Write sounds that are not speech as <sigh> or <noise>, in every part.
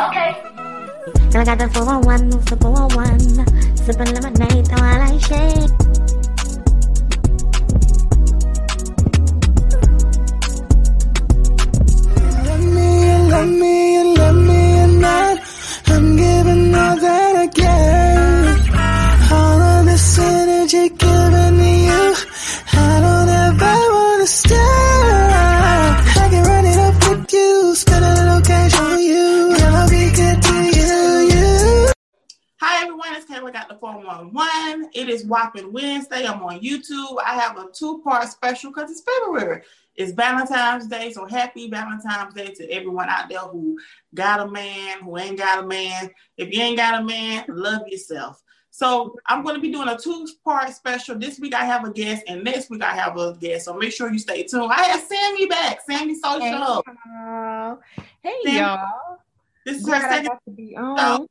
Okay. Girl, I got the 411, the 411. Sipping lemonade while I shake. It is Whopping Wednesday. I'm on YouTube. I have a two-part special because it's February. It's Valentine's Day, so happy Valentine's Day to everyone out there who got a man, who ain't got a man. If you ain't got a man, love yourself. So I'm going to be doing a two-part special. This week I have a guest, and next week I have a guest. So make sure you stay tuned. I have Sammy back. Sammy Social. Hey, y'all. Hey, y'all. This is Glad her I second got to be on.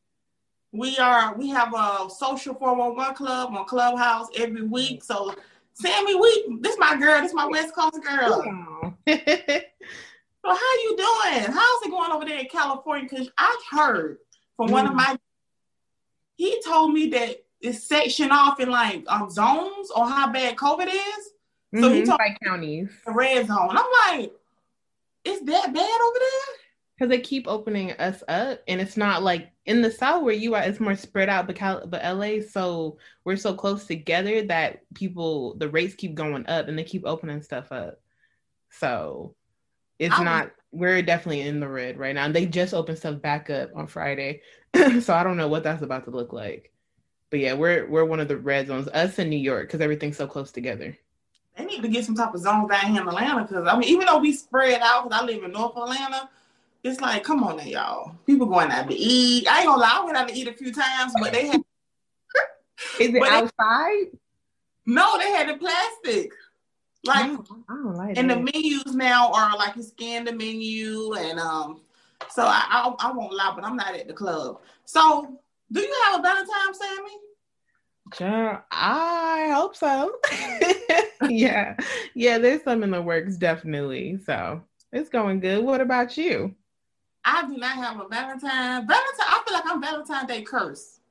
We are we have a social 411 club on clubhouse every week. So sammy we this my girl this my west coast girl. <laughs> So how you doing? How's it going over there in california? Because i've heard from one of Mm. my he told me that it's sectioned off in like um zones on how bad covid is. So he Mhm, told- by counties. The red zone. I'm like is that bad over there because they keep opening us up, and it's not like in the south where you are. It's more spread out, but Cal- but LA, so we're so close together that people the rates keep going up, and they keep opening stuff up. So it's I not. We're definitely in the red right now. And they just opened stuff back up on Friday, <clears throat> so I don't know what that's about to look like. But yeah, we're we're one of the red zones. Us in New York because everything's so close together. they need to get some type of zones down here in atlanta because i mean even though we spread out because i live in north atlanta it's like, come on now, y'all. People going out to eat. I ain't gonna lie, I went out to eat a few times, but they had <laughs> Is it outside? no, they had the plastic. Like I don't, I don't like and the menus now are like you scan the menu and um so I, I I won't lie, but I'm not at the club. So do you have a Valentine, Sammy? Sure, I hope so. <laughs> yeah, yeah. There's some in the works, definitely. So it's going good. What about you? I do not have a Valentine. Valentine, I feel like I'm Valentine Day cursed.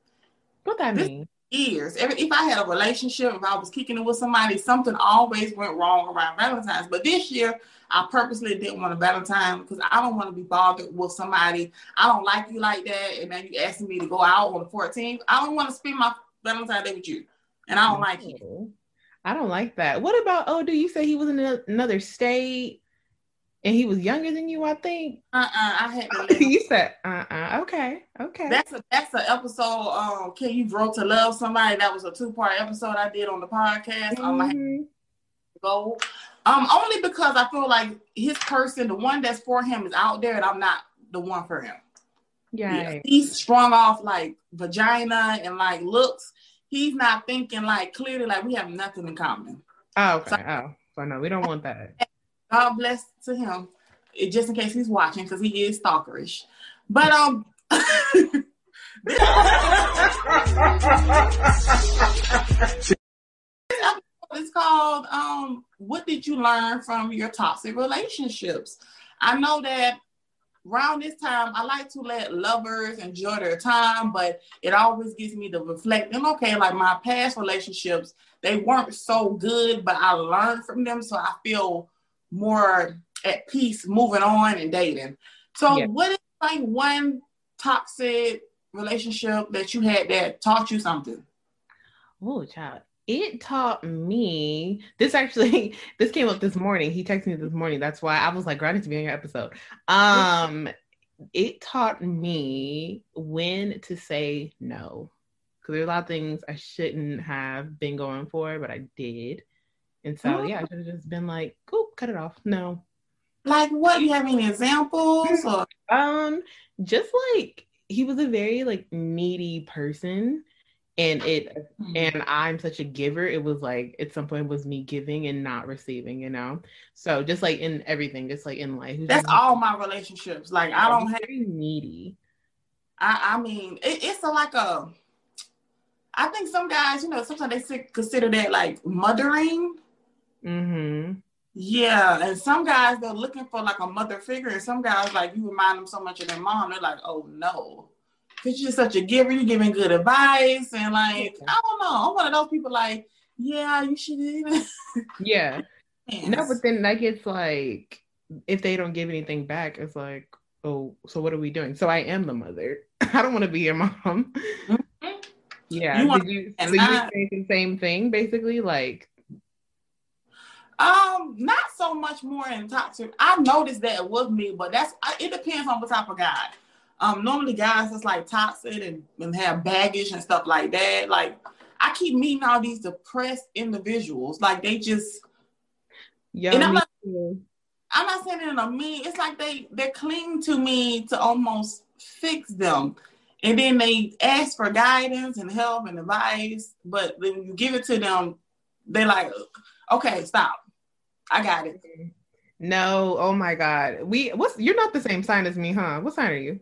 What that This- mean? Years. Every, if I had a relationship, if I was kicking it with somebody, something always went wrong around Valentine's. But this year, I purposely didn't want a Valentine because I don't want to be bothered with somebody. I don't like you like that, and then you asking me to go out on the 14th. I don't want to spend my Valentine's Day with you, and I don't like you. Oh, I don't like that. What about? Oh, do you say he was in another state and he was younger than you? I think <laughs> Uh-uh, I had to <laughs> you said. Uh, uh Okay, okay. That's a that's an episode. Um, can you grow to love somebody? That was a two part episode I did on the podcast. Um, I Mhm. go. Um, only because I feel like his person, the one that's for him, is out there, and I'm not the one for him. Yeah. Yeah. He's strung off like vagina and like looks. He's not thinking like clearly like we have nothing in common. Oh, okay. Oh, so no, we don't want that. God bless to him. Just in case he's watching because he is stalkerish. But um <laughs> it's called um what did you learn from your toxic relationships? I know that around this time I like to let lovers enjoy their time, but it always gives me to reflect and okay, like my past relationships, they weren't so good, but I learned from them so I feel more at peace moving on and dating. So Yeah. what is like one toxic relationship that you had that taught you something? Oh, child. It taught me this actually <laughs> this came up this morning. He texted me this morning. That's why I was like, "Girl, I need to be on your episode. Um, it taught me when to say no. Because there are a lot of things I shouldn't have been going for, but I did. And so yeah, I should have just been like, cool, cut it off. No. Like what? You have any examples or <laughs> Um, just like he was a very like needy person. And it and I'm such a giver, it was like at some point it was me giving and not receiving, you know. So just like in everything, just like in life, that's all my relationships. Like I don't have needy. I, I mean, it, it's a, like a. I think some guys, you know, sometimes they consider that like mothering. Mm-hmm. Yeah, and some guys they're looking for like a mother figure, and some guys like you remind them so much of their mom. They're like, oh no, because you're such a giver. You're giving good advice, and like I don't know, I'm one of those people like, yeah, you should. <laughs> yeah, no, but then like it's like if they don't give anything back, it's like, oh, so what are we doing? So I am the mother. <laughs> I don't want to be your mom. Mm-hmm. Yeah, you did you? So you say the same thing, basically, like um, not so much more in toxic. I noticed that with me, but that's it depends on the type of guy. Um, normally guys that's like toxic and, and have baggage and stuff like that. Like I keep meeting all these depressed individuals. Like they just yeah. And I'm not, I'm not saying it in a mean. It's like they they cling to me to almost fix them, and then they ask for guidance and help and advice. But when you give it to them, they like, okay, stop. I got it. No, oh my God. We what's you're not the same sign as me, huh? What sign are you?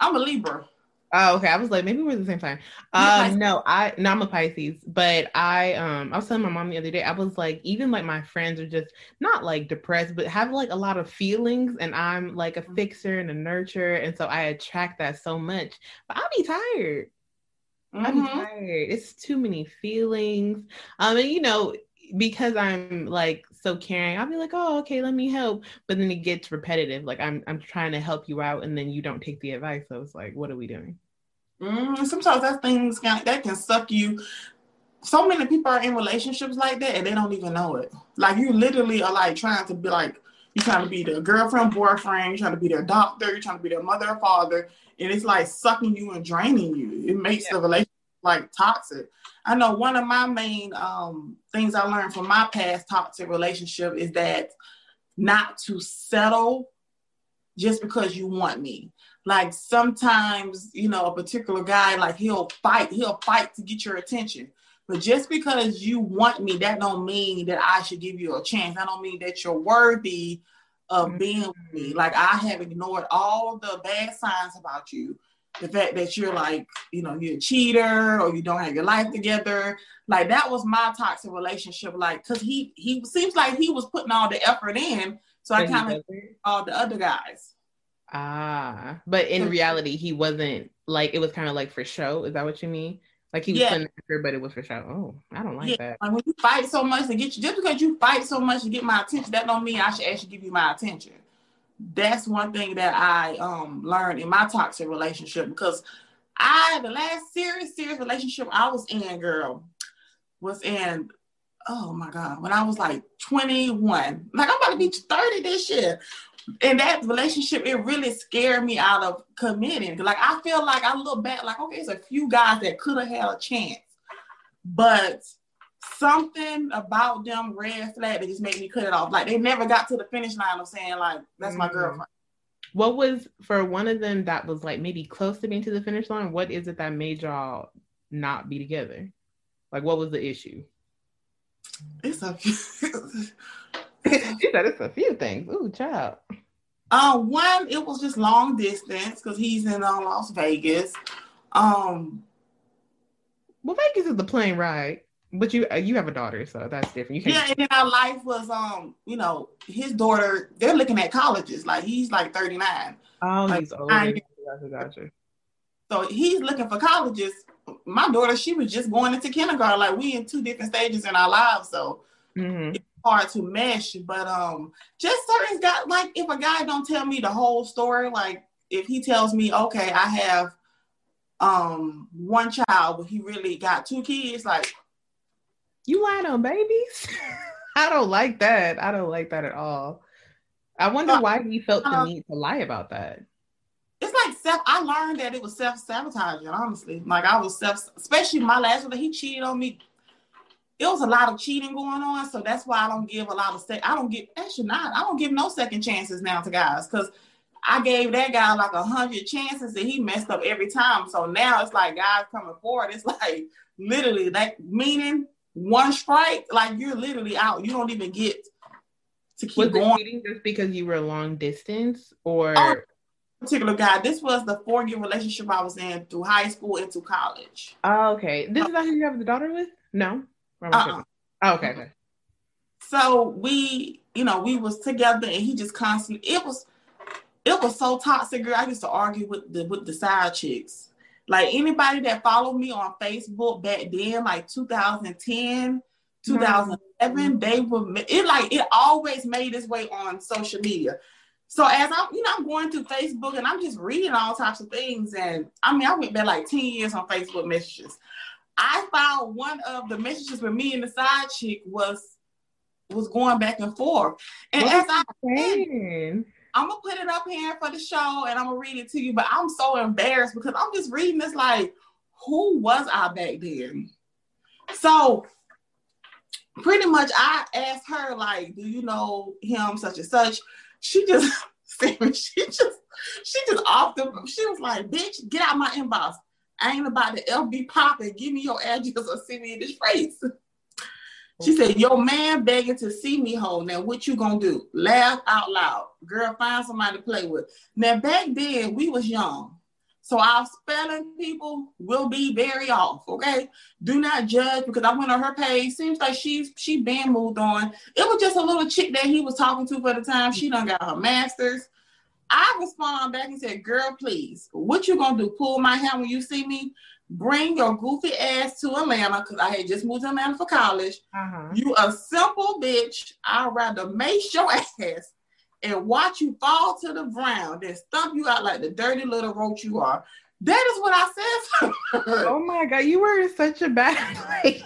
I'm a Libra. Oh, okay. I was like, maybe we're the same sign. Um, no, I no, I'm a Pisces, but I um I was telling my mom the other day, I was like, even like my friends are just not like depressed, but have like a lot of feelings, and I'm like a mm-hmm. fixer and a nurturer, and so I attract that so much. But I'll be tired. Mm-hmm. I'm tired. It's too many feelings. Um, and you know, because I'm like so caring, I'll be like, oh, okay, let me help. But then it gets repetitive. Like I'm I'm trying to help you out, and then you don't take the advice. So it's like, what are we doing? Mm, sometimes that things can, that can suck you. So many people are in relationships like that, and they don't even know it. Like you literally are like trying to be like you're trying to be their girlfriend, boyfriend. You're trying to be their doctor. You're trying to be their mother or father, and it's like sucking you and draining you. It makes yeah. the relationship like toxic. I know one of my main um, things I learned from my past toxic relationship is that not to settle just because you want me. Like sometimes, you know, a particular guy, like he'll fight, he'll fight to get your attention. But just because you want me, that don't mean that I should give you a chance. I don't mean that you're worthy of being with me. Like I have ignored all the bad signs about you the fact that you're like, you know, you're a cheater or you don't have your life together. Like that was my toxic relationship. Like, cause he he seems like he was putting all the effort in. So but I kind of all the other guys. Ah, but in reality, he wasn't like it was kind of like for show. Is that what you mean? Like he was yeah. putting effort, but it was for show. Oh, I don't like yeah. that. Like when you fight so much to get you, just because you fight so much to get my attention, that don't mean I should actually give you my attention that's one thing that I um learned in my toxic relationship because I the last serious serious relationship I was in, girl, was in oh my god when I was like 21. Like I'm about to be 30 this year. And that relationship, it really scared me out of committing. Like I feel like I look back, like okay, it's a few guys that could have had a chance, but something about them red flag that just made me cut it off. Like they never got to the finish line of saying like that's mm-hmm. my girlfriend. What was for one of them that was like maybe close to being to the finish line? What is it that made y'all not be together? Like what was the issue? It's a few. <laughs> said it's a few things. Ooh, child. Uh, one, it was just long distance because he's in uh, Las Vegas. Um, well, Vegas is the plane ride. But you uh, you have a daughter, so that's different. You yeah, and then our life was um, you know, his daughter. They're looking at colleges. Like he's like thirty nine. Oh, like, he's older. Gotcha, gotcha. So he's looking for colleges. My daughter, she was just going into kindergarten. Like we in two different stages in our lives, so mm-hmm. it's hard to mesh. But um, just certain guys. Like if a guy don't tell me the whole story, like if he tells me, okay, I have um one child, but he really got two kids, like you lying on babies? <laughs> I don't like that. I don't like that at all. I wonder uh, why he felt the uh, need to lie about that. It's like self. I learned that it was self sabotaging. Honestly, like I was self, especially my last one. He cheated on me. It was a lot of cheating going on, so that's why I don't give a lot of sec. I don't give actually not. I don't give no second chances now to guys because I gave that guy like a hundred chances and he messed up every time. So now it's like guys coming forward. It's like literally like meaning one strike, like you're literally out. You don't even get to keep was going. just because you were long distance, or oh, particular guy? This was the four year relationship I was in through high school into college. Oh, okay. This is not who you have the daughter with? No. Oh, uh-uh. Oh, okay. Okay. So we, you know, we was together and he just constantly it was it was so toxic, girl. I used to argue with the with the side chicks. Like anybody that followed me on Facebook back then, like 2010, 2011, mm-hmm. they were it like it always made its way on social media. So as I'm, you know, I'm going through Facebook and I'm just reading all types of things. And I mean, I went back like 10 years on Facebook messages. I found one of the messages with me and the side chick was was going back and forth. And as I said, I'm gonna put it up here for the show and I'm gonna read it to you, but I'm so embarrassed because I'm just reading this like, who was I back then? So pretty much I asked her, like, do you know him such and such? She just <laughs> she just she just off the she was like, bitch, get out my inbox. I ain't about to LB pop and give me your address or send me in this face. She said, Your man begging to see me home. Now, what you gonna do? Laugh out loud. Girl, find somebody to play with. Now, back then, we was young. So our spelling people will be very off, okay? Do not judge because I went on her page. Seems like she's she been moved on. It was just a little chick that he was talking to for the time. She done got her master's. I respond back and said, girl, please, what you gonna do? Pull my hair when you see me? Bring your goofy ass to Atlanta because I had just moved to Atlanta for college. Uh-huh. You a simple bitch. I'd rather mace your <laughs> ass and watch you fall to the ground than stump you out like the dirty little roach you are. That is what I said. <laughs> oh my god, you were in such a bad <laughs> place.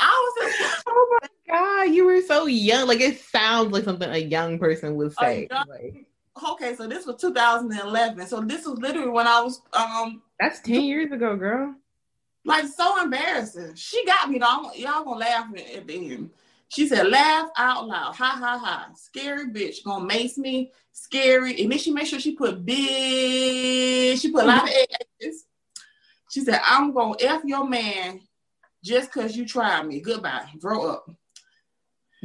I was. In- oh my god, you were so young. Like it sounds like something a young person would say. Young- like okay, so this was 2011. So this was literally when I was um That's 10 years ago, girl. Like so embarrassing. She got me though. Y'all gonna laugh at the end. She said, laugh out loud. Ha ha ha. Scary bitch. Gonna mace me. Scary. And then she made sure she put big, she put a lot of <laughs> eggs. She said, I'm gonna F your man just cause you tried me. Goodbye. Grow up.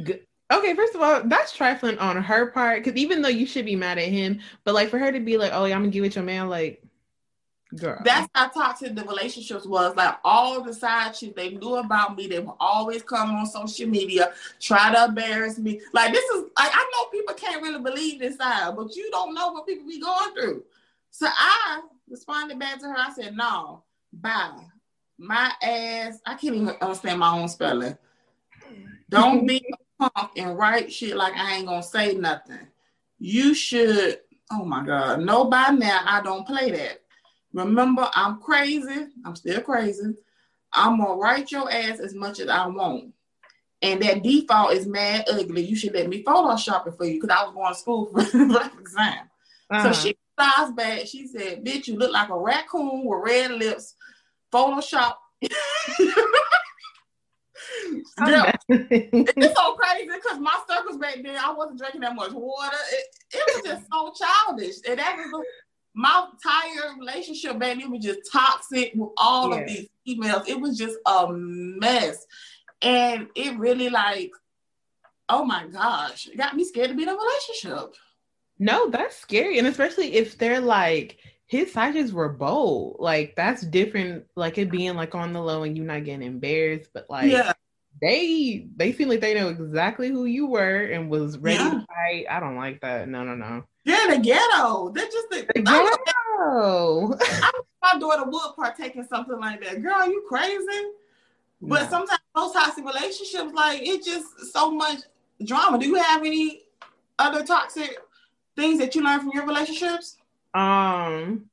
Good. Okay, first of all, that's trifling on her part because even though you should be mad at him, but like for her to be like, "Oh, yeah, I'm gonna give it your man," like, girl. That's how toxic the relationships was. Like all the side chicks they knew about me. They would always come on social media, try to embarrass me. Like this is, like, I know people can't really believe this side, but you don't know what people be going through. So I responded back to her. I said, "No, bye." My ass, I can't even understand my own spelling. Don't be <laughs> punk and write shit like I ain't gonna say nothing. You should, oh my God, no, by now I don't play that. Remember, I'm crazy. I'm still crazy. I'm gonna write your ass as much as I want. And that default is mad ugly. You should let me Photoshop it for you because I was going to school for <laughs> the exam. Uh-huh. So she size back. She said, "Bitch, you look like a raccoon with red lips." Photoshop <laughs> <laughs> yeah. it's so crazy because my circles back then, I wasn't drinking that much water. It, it was just so childish. And that was my entire relationship back then was just toxic with all yeah. of these emails. It was just a mess. And it really like, oh my gosh, it got me scared to be in a relationship. No, that's scary. And especially if they're like, his sizes were bold. Like that's different. Like it being like on the low and you not getting embarrassed, but like yeah they they seem like they know exactly who you were and was ready yeah. to fight. I don't like that. No, no, no. Yeah, the ghetto. They're just the, the ghetto. I, my daughter would partake in something like that. Girl, you crazy? But sometimes those toxic relationships, like it's just so much drama. Do you have any other toxic things that you learned from your relationships? Um,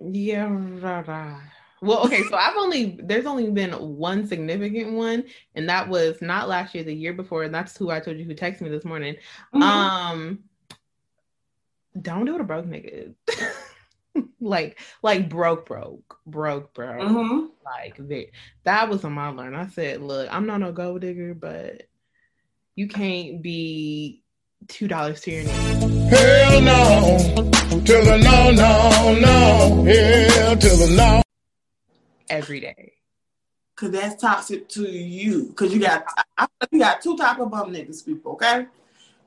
yeah. Well, okay, so I've only there's only been one significant one, and that was not last year, the year before, and that's who I told you who texted me this morning. Mm-hmm. Um, don't do it a broke nigga. <laughs> like like broke broke broke bro mm-hmm. like that was on my learn i said look i'm not no gold digger but you can't be two dollars to your name hell no till the no no no hell till the no every day. Cause that's toxic to you. Cause you got I, you got two type of bum niggas people, okay?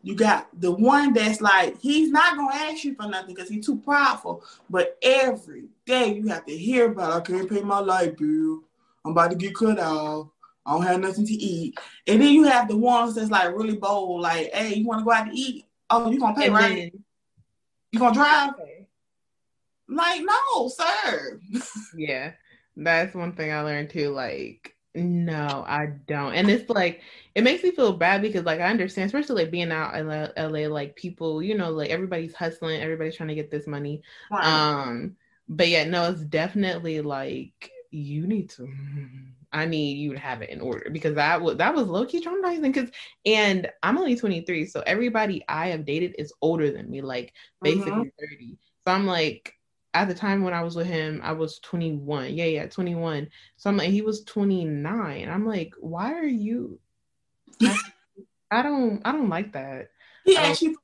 You got the one that's like he's not gonna ask you for nothing because he's too prideful. But every day you have to hear about I can't pay my light bill. I'm about to get cut off. I don't have nothing to eat. And then you have the ones that's like really bold, like, hey, you want to go out to eat? Oh, you gonna pay, And right? then- you gonna drive? Okay. Like, no, sir. <laughs> Yeah, that's one thing I learned too. Like, no, I don't. And it's like, it makes me feel bad because, like, I understand, especially like being out in LA, like, people, you know, like everybody's hustling, everybody's trying to get this money. Right. Um, but yeah, no, it's definitely like, you need to. <laughs> I need you to have it in order because that was that was low key traumatizing. Because and I'm only 23, so everybody I have dated is older than me, like basically Mhm. 30. So I'm like, at the time when I was with him, I was 21. Yeah, yeah, 21. So I'm like, he was 29. I'm like, why are you? <laughs> I, I don't, I don't like that. he actually,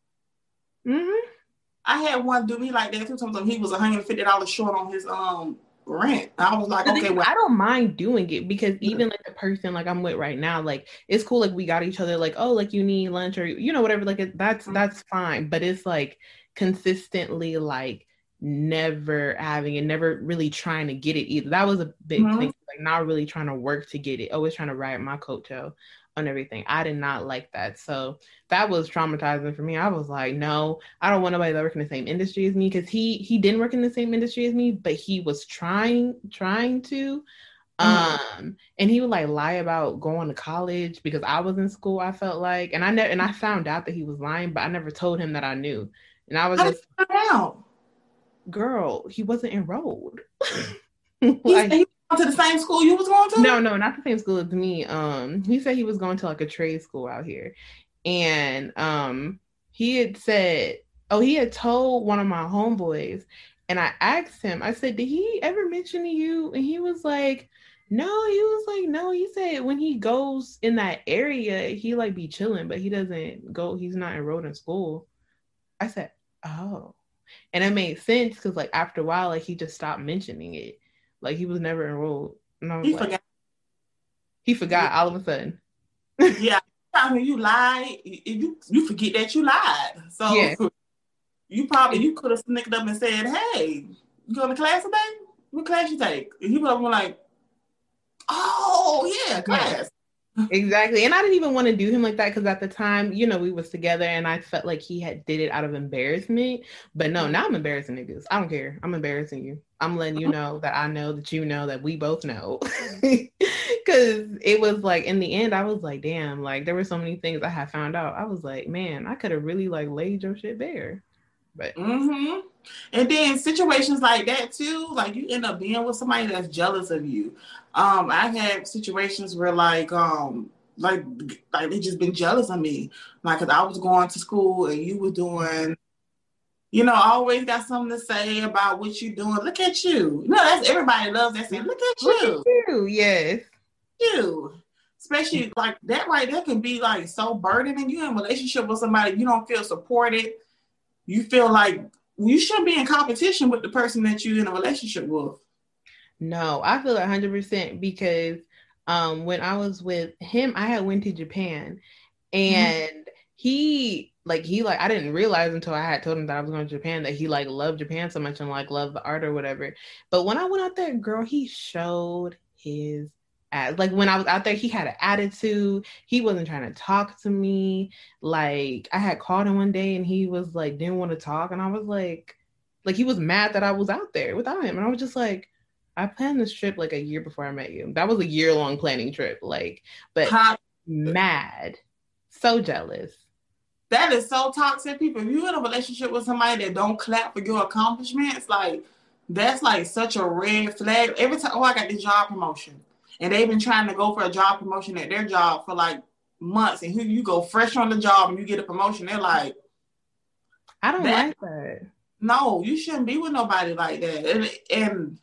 hmm I had one do me like that two times. He was 150 dollars short on his um rent. I was like, okay, well, I don't mind doing it because even like the person like I'm with right now, like it's cool. Like we got each other. Like oh, like you need lunch or you know whatever. Like it, that's Mhm. that's fine. But it's like consistently like never having and never really trying to get it either. That was a big Mhm. thing. Like not really trying to work to get it. Always trying to ride my coattail on everything. I did not like that. So that was traumatizing for me. I was like, no, I don't want nobody that work in the same industry as me because he he didn't work in the same industry as me, but he was trying trying to. Mhm. Um, and he would like lie about going to college because I was in school. I felt like, and I never and I found out that he was lying, but I never told him that I knew. And I was how just, out? Girl, he wasn't enrolled. <laughs> He Like- he went to the same school you was going to? no, no, not the same school as me. Um, he said he was going to like a trade school out here, and um, he had said, oh, he had told one of my homeboys, and I asked him, I said, did he ever mention to you? And he was like, no. He was like, no. He said when he goes in that area, he like be chilling, but he doesn't go. He's not enrolled in school. I said, oh, and it made sense because like after a while, like he just stopped mentioning it. Like he was never enrolled. And I was He like, forgot. he forgot all of a sudden. <laughs> Yeah. When you lie, you you forget that you lied. So Yeah. <laughs> you probably you could have snicked up and said, "Hey, you going to class today? What class you take?" And he would have been like, "Oh yeah, class." Exactly. And I didn't even want to do him like that because at the time, you know, we was together and I felt like he had did it out of embarrassment. But no, mm-hmm. now I'm embarrassing niggas. I don't care. I'm embarrassing you. I'm letting you uh-huh. know that I know that you know that we both know. <laughs> Mm-hmm. Cause it was like in the end, I was like, damn, like there were so many things I had found out. I was like, man, I could have really like laid your shit bare. But hmm And then situations like that too, like you end up being with somebody that's jealous of you. Um, I've had situations where like um like like they just been jealous of me. Like cause I was going to school and you were doing, you know, always got something to say about what you're doing. Look at you. You know, that's everybody loves that saying, look at look you. at you. Yes. you. Especially like that right there can be like so burdening. You in a relationship with somebody, you don't feel supported. You feel like you shouldn't be in competition with the person that you're in a relationship with. No, I feel hundred percent because um when I was with him, I had went to Japan and he like he like I didn't realize until I had told him that I was going to Japan that he like loved Japan so much and like loved the art or whatever. But when I went out there, girl, he showed his Like when I was out there, he had an attitude. He wasn't trying to talk to me. Like I had called him one day and he was like didn't want to talk, and I was like, like he was mad that I was out there without him, and I was just like. I planned this trip like a year before I met you. That was a year long planning trip. Like, but How- mad, so jealous. that is so toxic, people. If you're in a relationship with somebody that don't clap for your accomplishments, like that's like such a red flag. Every time, oh, I got this job promotion, and they've been trying to go for a job promotion at their job for like months, and here you go fresh on the job and you get a promotion. They're like, I don't That- like that. no, you shouldn't be with nobody like that. And, and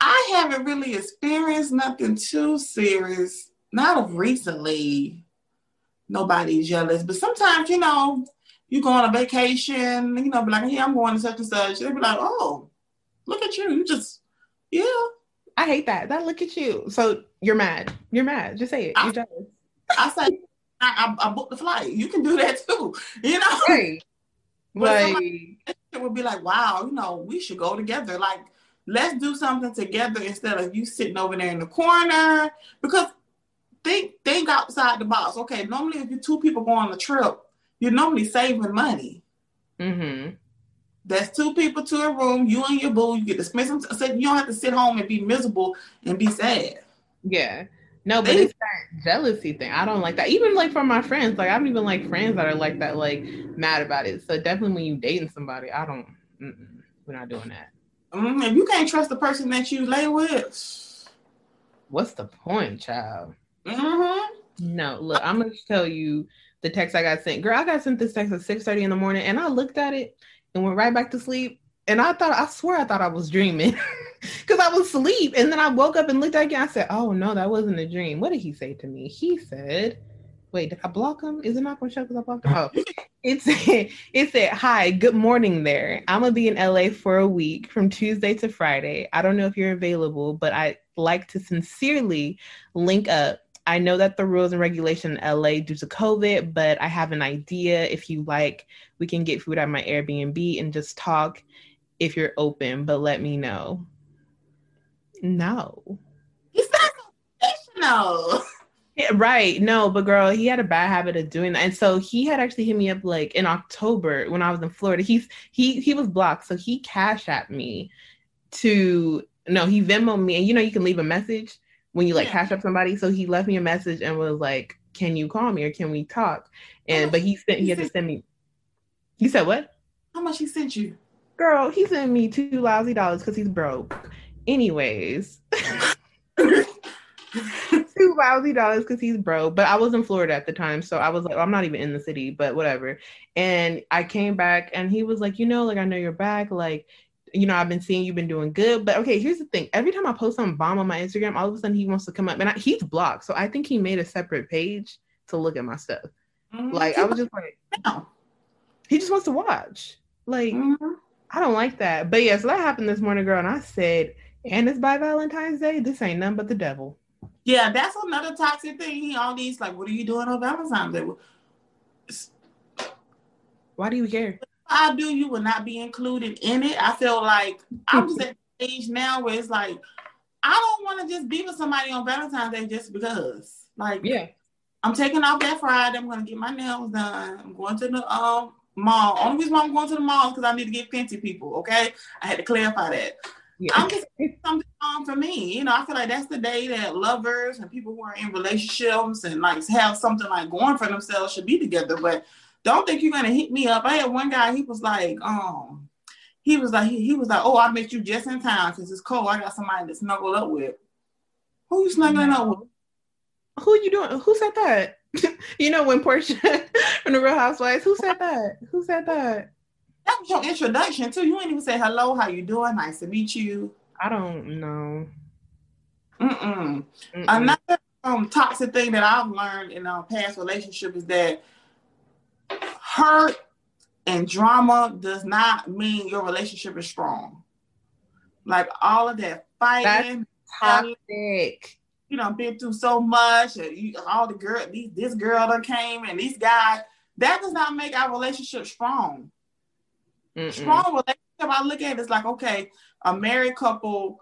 I haven't really experienced nothing too serious, not of recently. Nobody jealous, but sometimes you know, you go on a vacation, you know, be like, "Yeah, I'm going to such and such." They'd be like, "Oh, look at you! You just, yeah." I hate that. That look at you. So you're mad. You're mad. Just say it. You're jealous. I say, I, I, I booked the flight. You can do that too, <laughs> you know. Right. Like, it would be like, wow, you know, we should go together. Like, let's do something together instead of you sitting over there in the corner. Because think think outside the box. Okay, normally if you two people go on a trip, you're normally saving money. Mm-hmm. That's two people to a room. You and your boo. You get to spend some. So you don't have to sit home and be miserable and be sad. Yeah. No, but They- it's that jealousy thing. I don't like that. Even like from my friends, like I don't even like friends that are like that, like mad about it. So definitely when you dating somebody, I don't. We're not doing that. Mm, if you can't trust the person that you lay with, What's the point, child? mm-hmm. No, look, I'm gonna tell you the text I got sent. Girl, I got sent this text at 6:30 in the morning, and I looked at it and went right back to sleep. And I thought, I swear, I thought I was dreaming <laughs> because I was asleep. And then I woke up and looked at it again. I said, "Oh no, that wasn't a dream." What did he say to me? He said, "Wait, did I block him? Is it not gonna show because I blocked him?" Oh, <laughs> it said, "It said, hi, good morning there. I'm gonna be in LA for a week from Tuesday to Friday. I don't know if you're available, but I'd like to sincerely link up." I know that the rules and regulation in LA due to COVID, but I have an idea. If you like, we can get food at my Airbnb and just talk if you're open, but let me know. No. He's not professional. <laughs> Yeah, right. No, but girl, he had a bad habit of doing that. And so he had actually hit me up like in October when I was in Florida. He's he he was blocked. So he Cash App me to no, he Venmo me. And you know you can leave a message when you like Cash App somebody. So he left me a message and was like, Can you call me or can we talk? And but he sent he had to send me he said what? How much he sent you? Girl, he sent me two lousy dollars because he's broke. Anyways. <laughs> two lousy dollars because he's broke. But I was in Florida at the time, so I was like, I'm not even in the city, but whatever. And I came back, and he was like, you know, like I know you're back, like. You know, I've been seeing you've been doing good, but okay. Here's the thing: every time I post some bomb on my Instagram, all of a sudden he wants to come up, and I, he's blocked. So I think he made a separate page to look at my stuff. Mhm. Like I was just like, No. he just wants to watch. Like Mhm. I don't like that. But yeah, so that happened this morning, girl, and I said, and it's by Valentine's Day. This ain't nothing but the devil. Yeah, that's another toxic thing. He all these like, what are you doing on Valentine's Day? Why do you care? I do you will not be included in it. I feel like I'm just at the age now where it's like I don't want to just be with somebody on Valentine's Day just because. Like Yeah. I'm taking off that Friday. I'm gonna get my nails done. I'm going to the um mall. Only reason why I'm going to the mall is because I need to get fancy people. Okay, I had to clarify that. Yeah. I'm just something on for me. You know, I feel like that's the day that lovers and people who are in relationships and like have something like going for themselves should be together. But don't think you're gonna hit me up. I had one guy. He was like, um, he was like, he, he was like, oh, I met you just in time because it's cold. I got somebody to snuggle up with. Who you snuggling up with? Who you doing? Who said that? <laughs> you know when Porsha <laughs> from the Real Housewives, who said that? Who said that? That was your introduction too. You ain't even say hello. How you doing? Nice to meet you. I don't know. Mm-mm. Mm-mm. Another um, toxic thing that I've learned in our past relationship is that hurt and drama does not mean your relationship is strong. Like all of that fighting, Toxic. you know, been through so much, and you, all the girl, these, this girl that came and these guys, that does not make our relationship strong. Mm-mm. strong relationship I look at it like, okay, a married couple,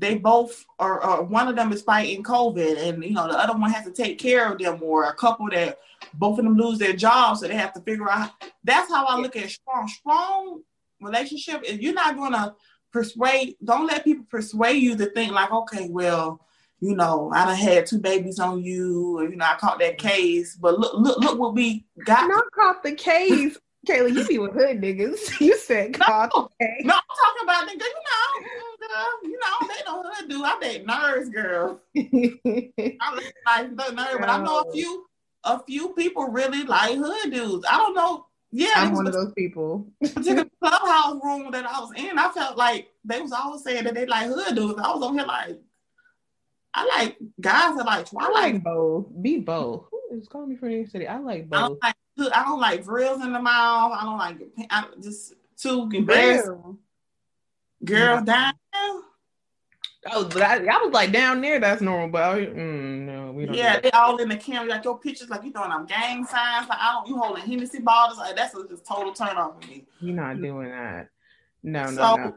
they both are, or one of them is fighting COVID, and you know the other one has to take care of them, or a couple that both of them lose their jobs, so they have to figure out. That's how I look at strong. Strong relationship is you're not gonna persuade. Don't let people persuade you to think like, okay, well, you know, I done had two babies on you, or you know, I caught that mm-hmm. case, but look, look, look what we got. Not caught the case. Kayla, you be with hood niggas. <laughs> You said the case. No, I'm talking about nigga, you know, you know, they know hood do. I date nerds, girl. <laughs> I look like the nerd, but I know a few, a few people really like hood dudes. I don't know. Yeah, I'm one of those people. <laughs> particular clubhouse room that I was in. I felt like they was always saying that they like hood dudes. I was on here like, I like guys that like I like both. Be both. Who is calling me from New York City? I like I both. don't like. Hood- I don't like drills in the mouth. I don't like. I just too embarrassed. Real. Girl down. Oh, but I, I was like down there. That's normal, but I, mm, no, we don't. Yeah, do they all in the camera. Like your pictures, like you throwing them gang signs. Like I don't, you holding Hennessy bottles. Like that's a just total turn off for me. You're not doing that. No, no, so no.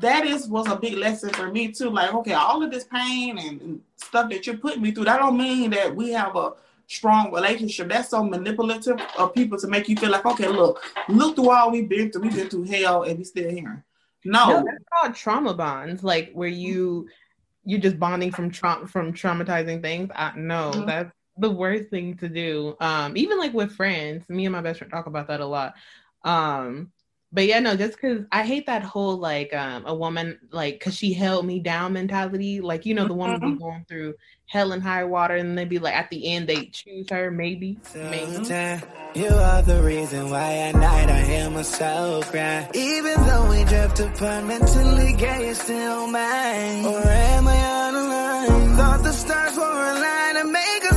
that is was a big lesson for me too. Like, okay, all of this pain and, and stuff that you're putting me through, that don't mean that we have a strong relationship. That's so manipulative of people to make you feel like, okay, look, look through all we've been through. We've been through hell and we still here. No, No, that's called trauma bonds, like where you you're just bonding from trauma from traumatizing things. I, no, Mhm. that's the worst thing to do. Um, even like with friends, me and my best friend talk about that a lot. Um, but yeah, no, just because I hate that whole like um a woman like because she held me down mentality. Like you know, the woman be going through hell and high water, and they be like at the end they choose her, maybe, maybe. You are the reason why at night I hear myself cry. Even though we drift apart mentally, girl, you're still mine. Or am I on the line? Thought the stars were aligned and make us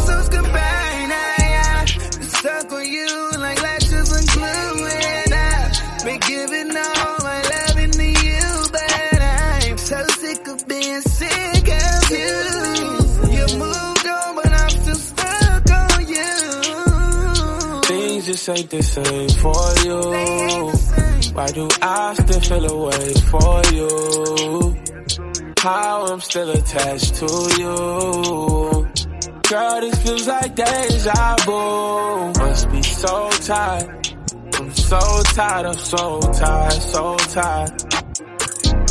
Just ain't the same for you. Why do I still feel a way for you? How I'm still attached to you. Girl, this feels like deja vu. Must be so tired. I'm so tired, I'm so tired, so tired.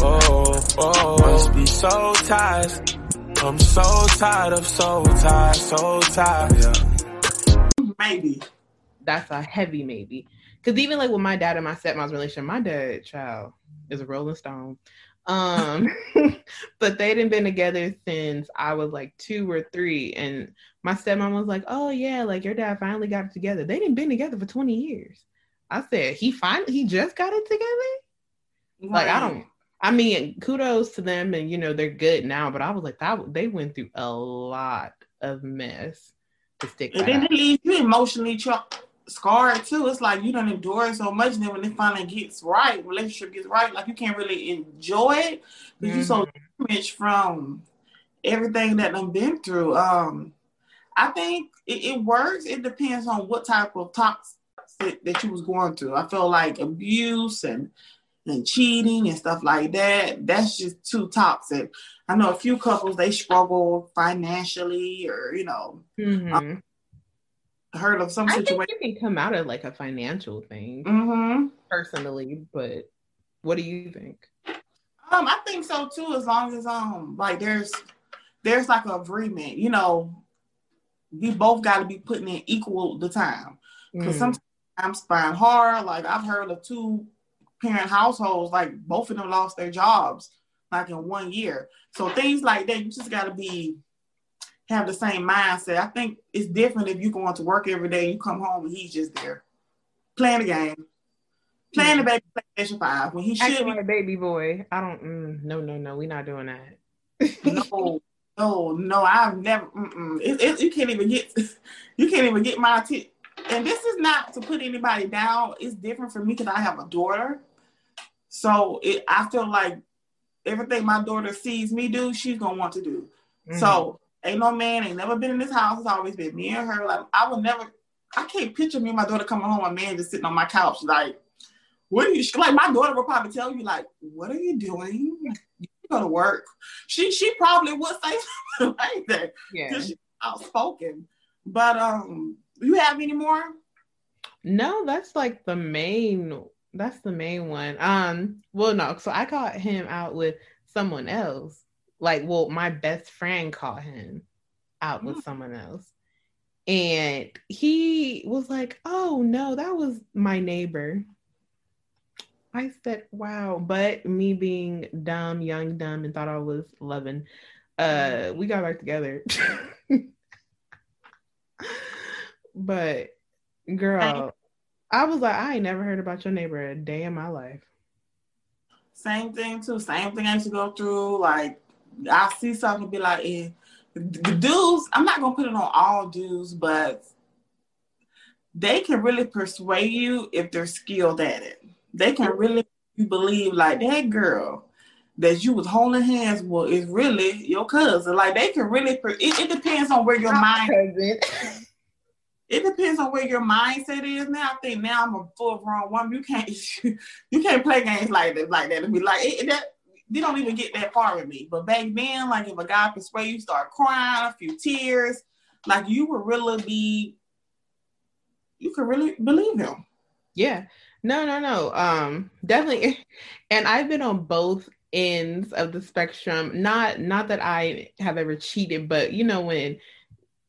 Oh, oh, must be so tired. I'm so tired, I'm so tired, so tired. maybe. That's a heavy maybe. Because even like with my dad and my stepmom's relationship, my dad, child, is a Rolling Stone. Um, <laughs> but they didn't been together since I was like two or three, and my stepmom was like, "Oh yeah, like your dad finally got it together." They didn't been together for twenty years. I said he finally he just got it together. Like I don't. I mean, kudos to them, and you know they're good now. But I was like, that they went through a lot of mess to stick. And then out. it leaves you emotionally tra- scarred too. It's like you don't endure so much. And then when it finally gets right, relationship gets right, like you can't really enjoy it because you're so damaged from everything that I've been through. Um, I think it, it works. It depends on what type of toxic that you was going through. I feel like abuse and and cheating and stuff like that. That's just too toxic. I know a few couples they struggle financially or you know Mhm. Heard of some I think situation. you can come out of like a financial thing Mm-hmm. personally, but what do you think? Um, I think so too. As long as um, like there's there's like an agreement. You know, we both got to be putting in equal the time. Because Mm. sometimes find hard. Like I've heard of two parent households, like both of them lost their jobs like in one year. So things like that, you just got to be have the same mindset. I think it's different if you going to work every day, and you come home and he's just there playing the game, playing the baby PlayStation Five when he should Acting be like a baby boy. I don't. Mm, no, no, no. We're not doing that. no, no, no. I've never. It, it, you can't even get. <laughs> You can't even get my attention. And this is not to put anybody down. It's different for me because I have a daughter. So it, I feel like everything my daughter sees me do, she's gonna want to do. Mm-hmm. So ain't no man ain't never been in this house. It's always been me and her. Like I would never. I can't picture me and my daughter coming home. A man just sitting on my couch, like, what are you? Like my daughter will probably tell you, like, what are you doing? You go to work. She she probably would say <laughs> something like that yeah. she's outspoken. But um, you have any more? No, that's like the main. That's the main one. Um. Well, no. So I caught him out with someone else. Like, well, my best friend caught him out with Mm. someone else, and he was like, "Oh no, that was my neighbor." I said, "Wow," but me being dumb, young, dumb, and thought I was loving. Uh, we got back together. <laughs> but girl, I was like, I ain't never heard about your neighbor a day in my life. Same thing too. Same thing I used to go through. Like I see something and be like, eh. the dudes. I'm not gonna put it on all dudes, but they can really persuade you if they're skilled at it. They can really you believe like that girl that you was holding hands with is really your cousin. Like they can really. Per- it, it depends on where your mind. It depends on where your mindset is now. I think now I'm a full grown woman. You can't <laughs> you can't play games like that like that and be like it, that they don't even get that far with me. But back then, like if a guy persuade you, start crying, a few tears, like you would really be, you could really believe him. Yeah. No, no, no. Um, definitely. <laughs> And I've been on both ends of the spectrum. Not not that I have ever cheated, but you know, when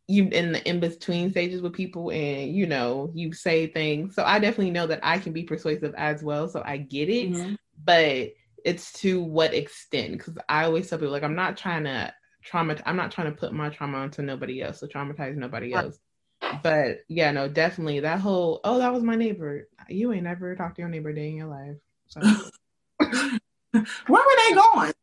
you in the in between stages with people and you know, you say things. So I definitely know that I can be persuasive as well. So I get it. Mm-hmm. But it's to what extent? Because I always tell people like I'm not trying to trauma I'm not trying to put my trauma onto nobody else, so traumatize nobody else but yeah, no, definitely that whole oh that was my neighbor. You ain't never talked to your neighbor day in your life. So. <laughs> Where were they going?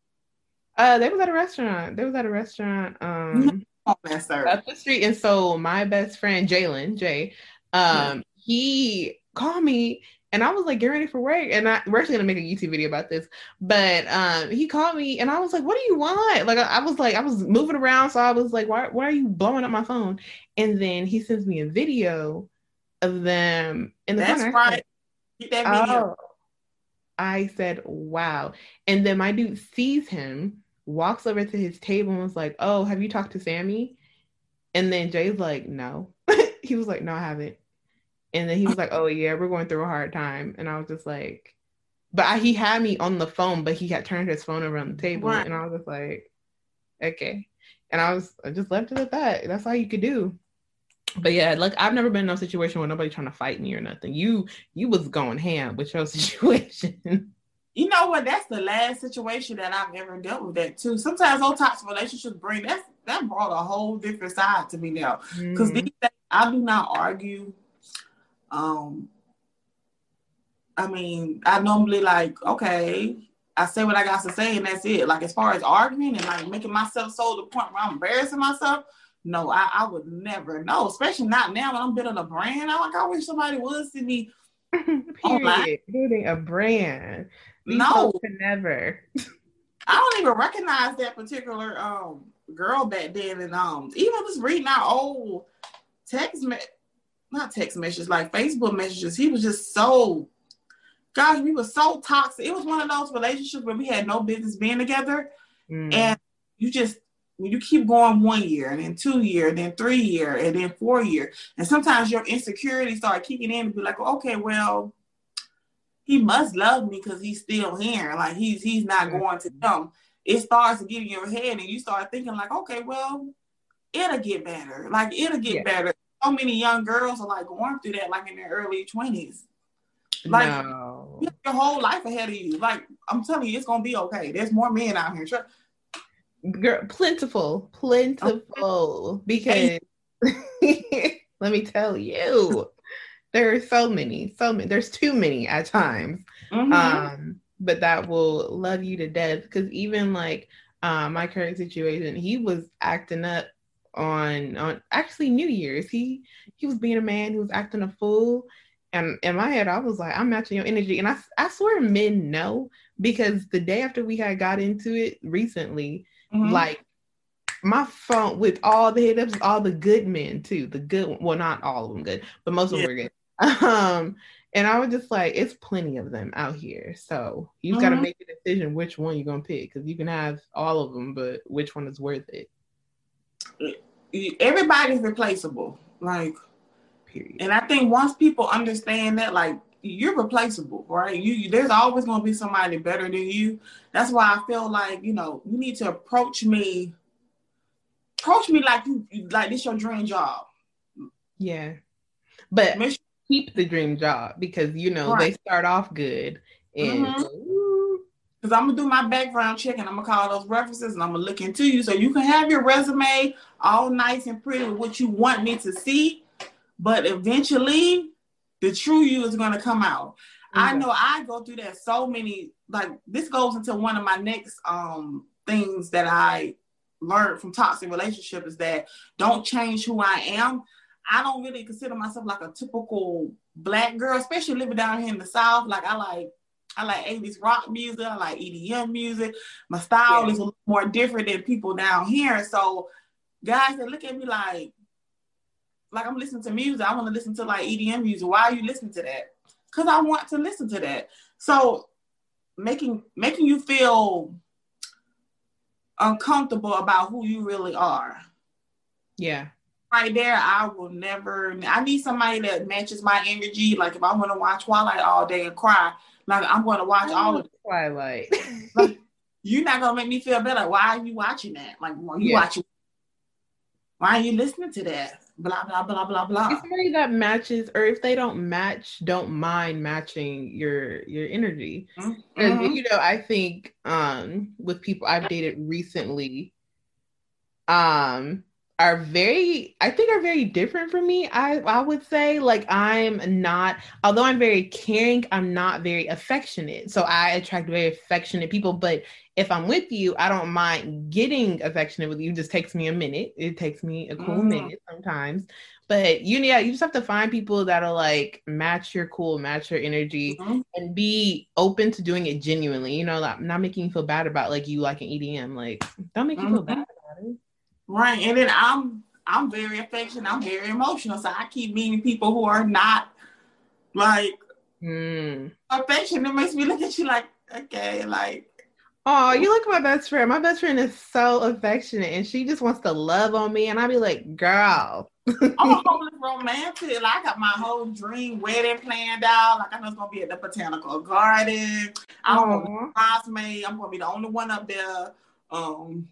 Uh, they was at a restaurant. They was at a restaurant. Um, oh, up the street, and so my best friend Jalen Jay, um, he called me and I was like, get ready for work. And I, we're actually gonna make a YouTube video about this. But um, he called me and I was like, what do you want? Like I, I, was like, I was moving around, so I was like, why, why are you blowing up my phone? And then he sends me a video of them in the That's corner. right. Get that video. Oh. I said, wow. And then my dude sees him, walks over to his table and was like, oh, have you talked to Sammy? And then Jay's like, no. <laughs> he was like, no, I haven't. And then he was like, "Oh yeah, we're going through a hard time." And I was just like, "But I, he had me on the phone, but he had turned his phone around the table." Right. And I was just like, "Okay." And I was I just left it at that. That's all you could do. But yeah, like I've never been in a situation where nobody trying to fight me or nothing. You you was going ham with your <laughs> situation. You know what? That's the last situation that I've ever dealt with that too. Sometimes those types of relationships bring that that brought a whole different side to me now. Because mm-hmm. I do not argue um, I mean, I normally like, okay, I say what I got to say and that's it. Like as far as arguing and like making myself so to the point where I'm embarrassing myself, no, I, I would never. No, especially not now when I'm building a brand. I like I wish somebody would see me <laughs> Period. Building a brand. These no, never. I don't even recognize that particular um girl back then, and um even just reading our old text me- not text messages, like Facebook messages. He was just so, gosh, we were so toxic. It was one of those relationships where we had no business being together. Mm. And you just, when you keep going one year and then two year, and then three year, and then four year, and sometimes your insecurity start kicking in and be like, okay, well, he must love me because he's still here. Like he's he's not going to come. It starts to get in your head, and you start thinking like, okay, well, it'll get better. Like it'll get yeah. better so many young girls are like going through that like in their early twenties. Like no. you your whole life ahead of you. Like I'm telling you, it's gonna be okay. There's more men out here. Sure. Girl, plentiful, plentiful. Because <laughs> let me tell you, there are so many, so many. There's too many at times. Mm-hmm. Um, but that will love you to death. Because even like uh, my current situation, he was acting up on on actually New Year's. He he was being a man, he was acting a fool. And in my head, I was like, I'm matching your energy. And I, I swear men know because the day after we had got into it recently, mm-hmm. like my phone with all the hit ups, all the good men too. The good well, not all of them good, but most of them were good. <laughs> Um, and I was just like, it's plenty of them out here. So you mm-hmm. got to make a decision which one you're gonna pick because you can have all of them, but which one is worth it everybody's replaceable. Like, period. And I think once people understand that, like, you're replaceable, right? You, there's always going to be somebody better than you. That's why I feel like you know you need to approach me, approach me like you like this your dream job. Yeah, but keep the dream job because you know right. they start off good and mm-hmm. Because I'm gonna do my background check and I'm gonna call those references and I'm gonna look into you so you can have your resume all nice and pretty with what you want me to see. But eventually, the true you is gonna come out. Mm-hmm. I know I go through that so many. Like this goes into one of my next um things that I learned from toxic relationship is that don't change who I am. I don't really consider myself like a typical black girl, especially living down here in the South. Like I like I like 80s rock music. I like EDM music. My style yeah. is a little more different than people down here. So guys that look at me like, like I'm listening to music. I want to listen to like EDM music. Why are you listening to that? Because I want to listen to that. So making making you feel uncomfortable about who you really are. Yeah. Right there, I will never. I need somebody that matches my energy. Like if I want to watch Twilight all day and cry, like I'm going to watch all of it. Twilight. <laughs> Like, you're not gonna make me feel better. Why are you watching that? Like, why are you Yeah. watching? Why are you listening to that? Blah blah blah blah blah. It's somebody that matches, or if they don't match, don't mind matching your your energy. And Mhm. you know, I think um with people I've dated recently, um, are very I think are very different from me. I I would say like I'm not although I'm very caring, I'm not very affectionate. So I attract very affectionate people, but if I'm with you, I don't mind getting affectionate with you. It just takes me a minute. It takes me a cool Mm. minute sometimes. But you yeah, you just have to find people that'll like match your cool, match your energy Mhm. and be open to doing it genuinely. You know, like not making you feel bad about like you like an EDM. Like, don't make you feel bad about it. Right, and then I'm I'm very affectionate. I'm very emotional, so I keep meeting people who are not like Mm. affectionate. It makes me look at you like, okay, like Oh, you look at my best friend. My best friend is so affectionate and she just wants to love on me. And I'd be like, girl. I'm a <laughs> hopeless romantic. Like I got my whole dream wedding planned out. Like I know it's gonna be at the botanical garden. I'm gonna be Aw. the bridesmaid. I'm gonna be the only one up there. Um,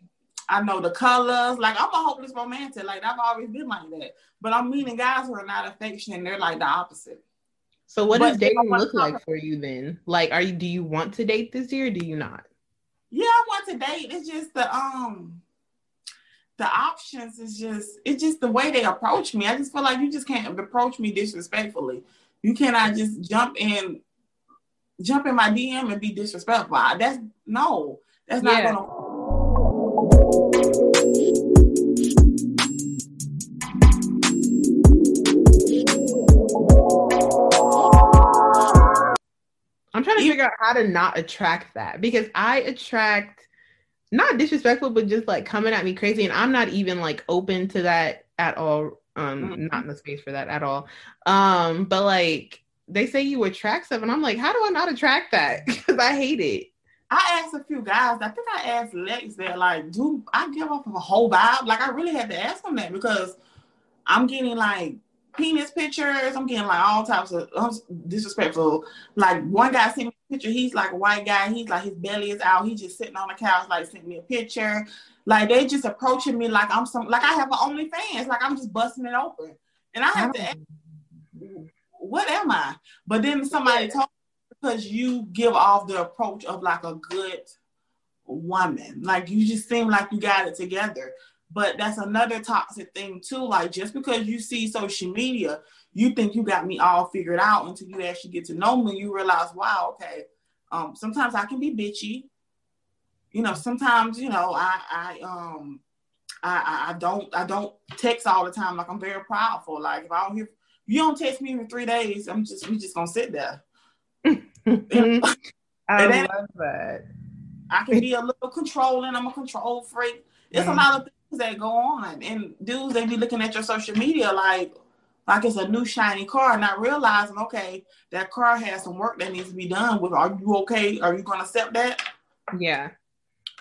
I know the colors. Like I'm a hopeless romantic. Like I've always been like that. But I'm meeting guys who are not affectionate. They're like the opposite. So what But does dating look like for you then? Like, are you do you want to date this year or do you not? Yeah, I want to date. It's just the um the options is just it's just the way they approach me. I just feel like you just can't approach me disrespectfully. You cannot just jump in jump in my DM and be disrespectful. That's no, that's not Yeah. gonna I'm trying to You- figure out how to not attract that because I attract not disrespectful, but just like coming at me crazy, and I'm not even like open to that at all. Um, Mhm. not in the space for that at all. Um, but like they say you attract stuff, and I'm like, how do I not attract that? <laughs> Because I hate it. I asked a few guys, I think I asked Lex that like, do I give off a whole vibe? Like I really had to ask him that because I'm getting like penis pictures, I'm getting like all types of um, disrespectful. Like one guy sent me a picture, he's like a white guy, he's like his belly is out, he's just sitting on the couch, like sent me a picture. Like they just approaching me like I'm some like I have an OnlyFans, like I'm just busting it open. And I have to ask, what am I? But then somebody told me because you give off the approach of like a good woman. Like you just seem like you got it together. But that's another toxic thing too. Like just because you see social media, you think you got me all figured out until you actually get to know me. You realize, wow, okay. Um, sometimes I can be bitchy. You know, sometimes you know I I um I, I I don't I don't text all the time. Like I'm very proudful. Like if I don't hear you don't text me for three days, I'm just we just gonna sit there. <laughs> <laughs> I love that. I can be a little controlling. I'm a control freak. There's a Mhm. lot of that go on, and dudes they be looking at your social media like like it's a new shiny car, not realizing okay that car has some work that needs to be done with. Are you okay? Are you gonna accept that? Yeah.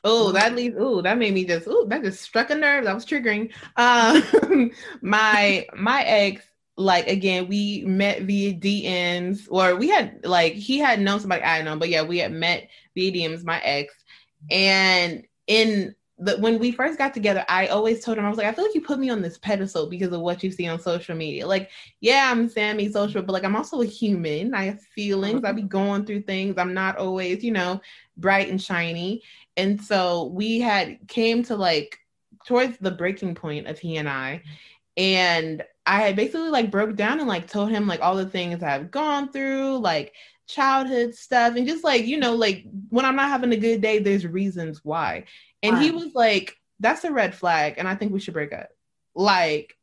Oh, that leaves. Oh, that made me just. Oh, that just struck a nerve. That was triggering. Um, <laughs> my my ex, like again, we met via DMs, or we had like he had known somebody I know, but yeah, we had met via DMs. My ex, and in the when we first got together, I always told him I was like, I feel like you put me on this pedestal because of what you see on social media. Like, yeah, I'm Sammy social, but like I'm also a human. I have feelings. I uh-huh. be going through things. I'm not always, you know, bright and shiny. And so we had came to like towards the breaking point of he and I. And I had basically like broke down and like told him like all the things I've gone through, like childhood stuff, and just like, you know, like when I'm not having a good day, there's reasons why. And he was like, that's a red flag, and I think we should break up. Like,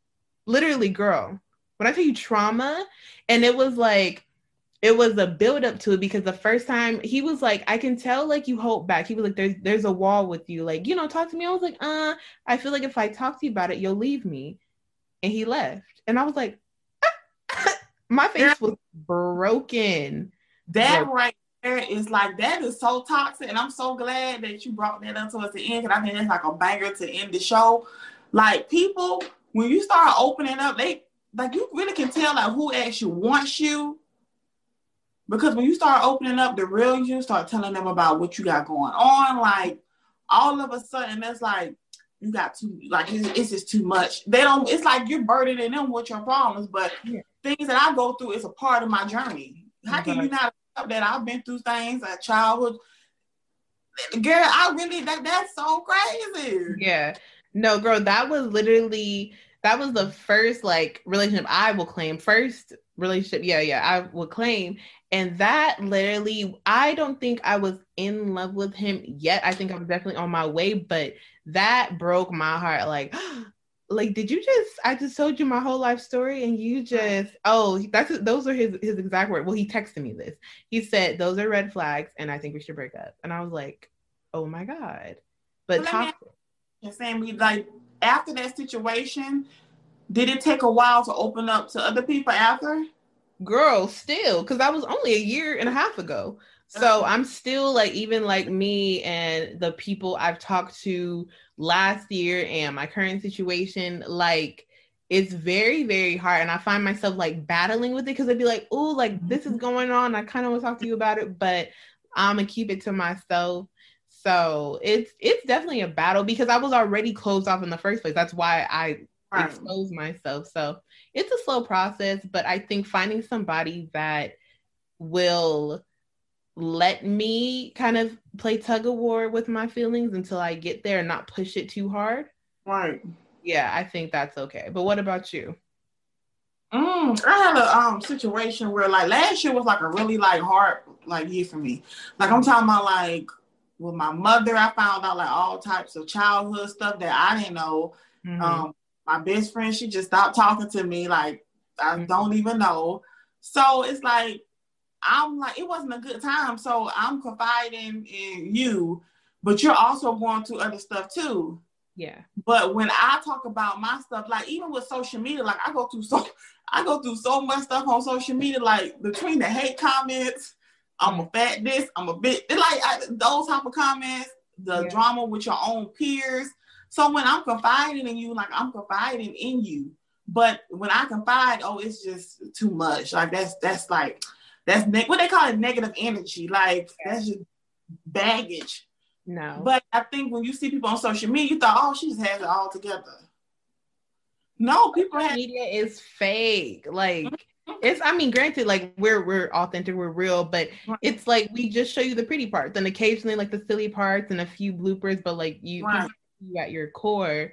literally, girl, when I tell you trauma, and it was like, it was a build up to it because the first time he was like, I can tell like you hold back. He was like, There's there's a wall with you. Like, you know, talk to me. I was like, uh, I feel like if I talk to you about it, you'll leave me. And he left. And I was like, <laughs> my face was broken. That Right. right it's like that is so toxic, and I'm so glad that you brought that up towards the end because I think it's like a banger to end the show. Like people, when you start opening up, they like you really can tell like who actually wants you. Because when you start opening up the real you, start telling them about what you got going on, like all of a sudden that's like you got too like it's, it's just too much. They don't. It's like you're burdening them with your problems, but yeah. things that I go through is a part of my journey. How can you not that I've been through things at childhood? Girl, I really that that's so crazy. Yeah. No, girl, that was literally that was the first like relationship I will claim. First relationship, yeah, yeah, I will claim. And that literally, I don't think I was in love with him yet. I think I'm definitely on my way, but that broke my heart. Like, like, did you just? I just told you my whole life story, and you just, oh, that's those are his his exact word. Well, he texted me this. He said those are red flags, and I think we should break up. And I was like, oh my god. But talk. Saying we like after that situation, did it take a while to open up to other people after? Girl, still, because that was only a year and a half ago. So I'm still like, even like me and the people I've talked to last year and my current situation, like it's very, very hard. And I find myself like battling with it because I'd be like, oh, like this is mm-hmm. going on. I kind of want to talk to you about it, but I'm gonna keep it to myself. So it's it's definitely a battle because I was already closed off in the first place. That's why I right. expose myself. So it's a slow process, but I think finding somebody that will let me kind of play tug of war with my feelings until I get there and not push it too hard. Right. Yeah, I think that's okay. But what about you? Mm, I had a um situation where like last year was like a really like hard like year for me. Like I'm talking about like with my mother, I found out like all types of childhood stuff that I didn't know. Mm-hmm. Um, my best friend, she just stopped talking to me. Like I mm-hmm. don't even know. So it's like I'm like, it wasn't a good time. So I'm confiding in you, but you're also going through other stuff too. Yeah. But when I talk about my stuff, like even with social media, like I go through so <laughs> I go through so much stuff on social media, like between the hate comments, I'm a fat this, I'm a bit like I, those type of comments, the yeah. drama with your own peers. So when I'm confiding in you, like I'm confiding in you. But when I confide, oh, it's just too much. Like that's that's like that's what they call it negative energy. Like that's just baggage. No. But I think when you see people on social media, you thought, oh, she just has it all together. No, people have media is fake. Like mm-hmm. it's I mean, granted, like we're we're authentic, we're real, but it's like we just show you the pretty parts and occasionally like the silly parts and a few bloopers, but like you, right. you at your core.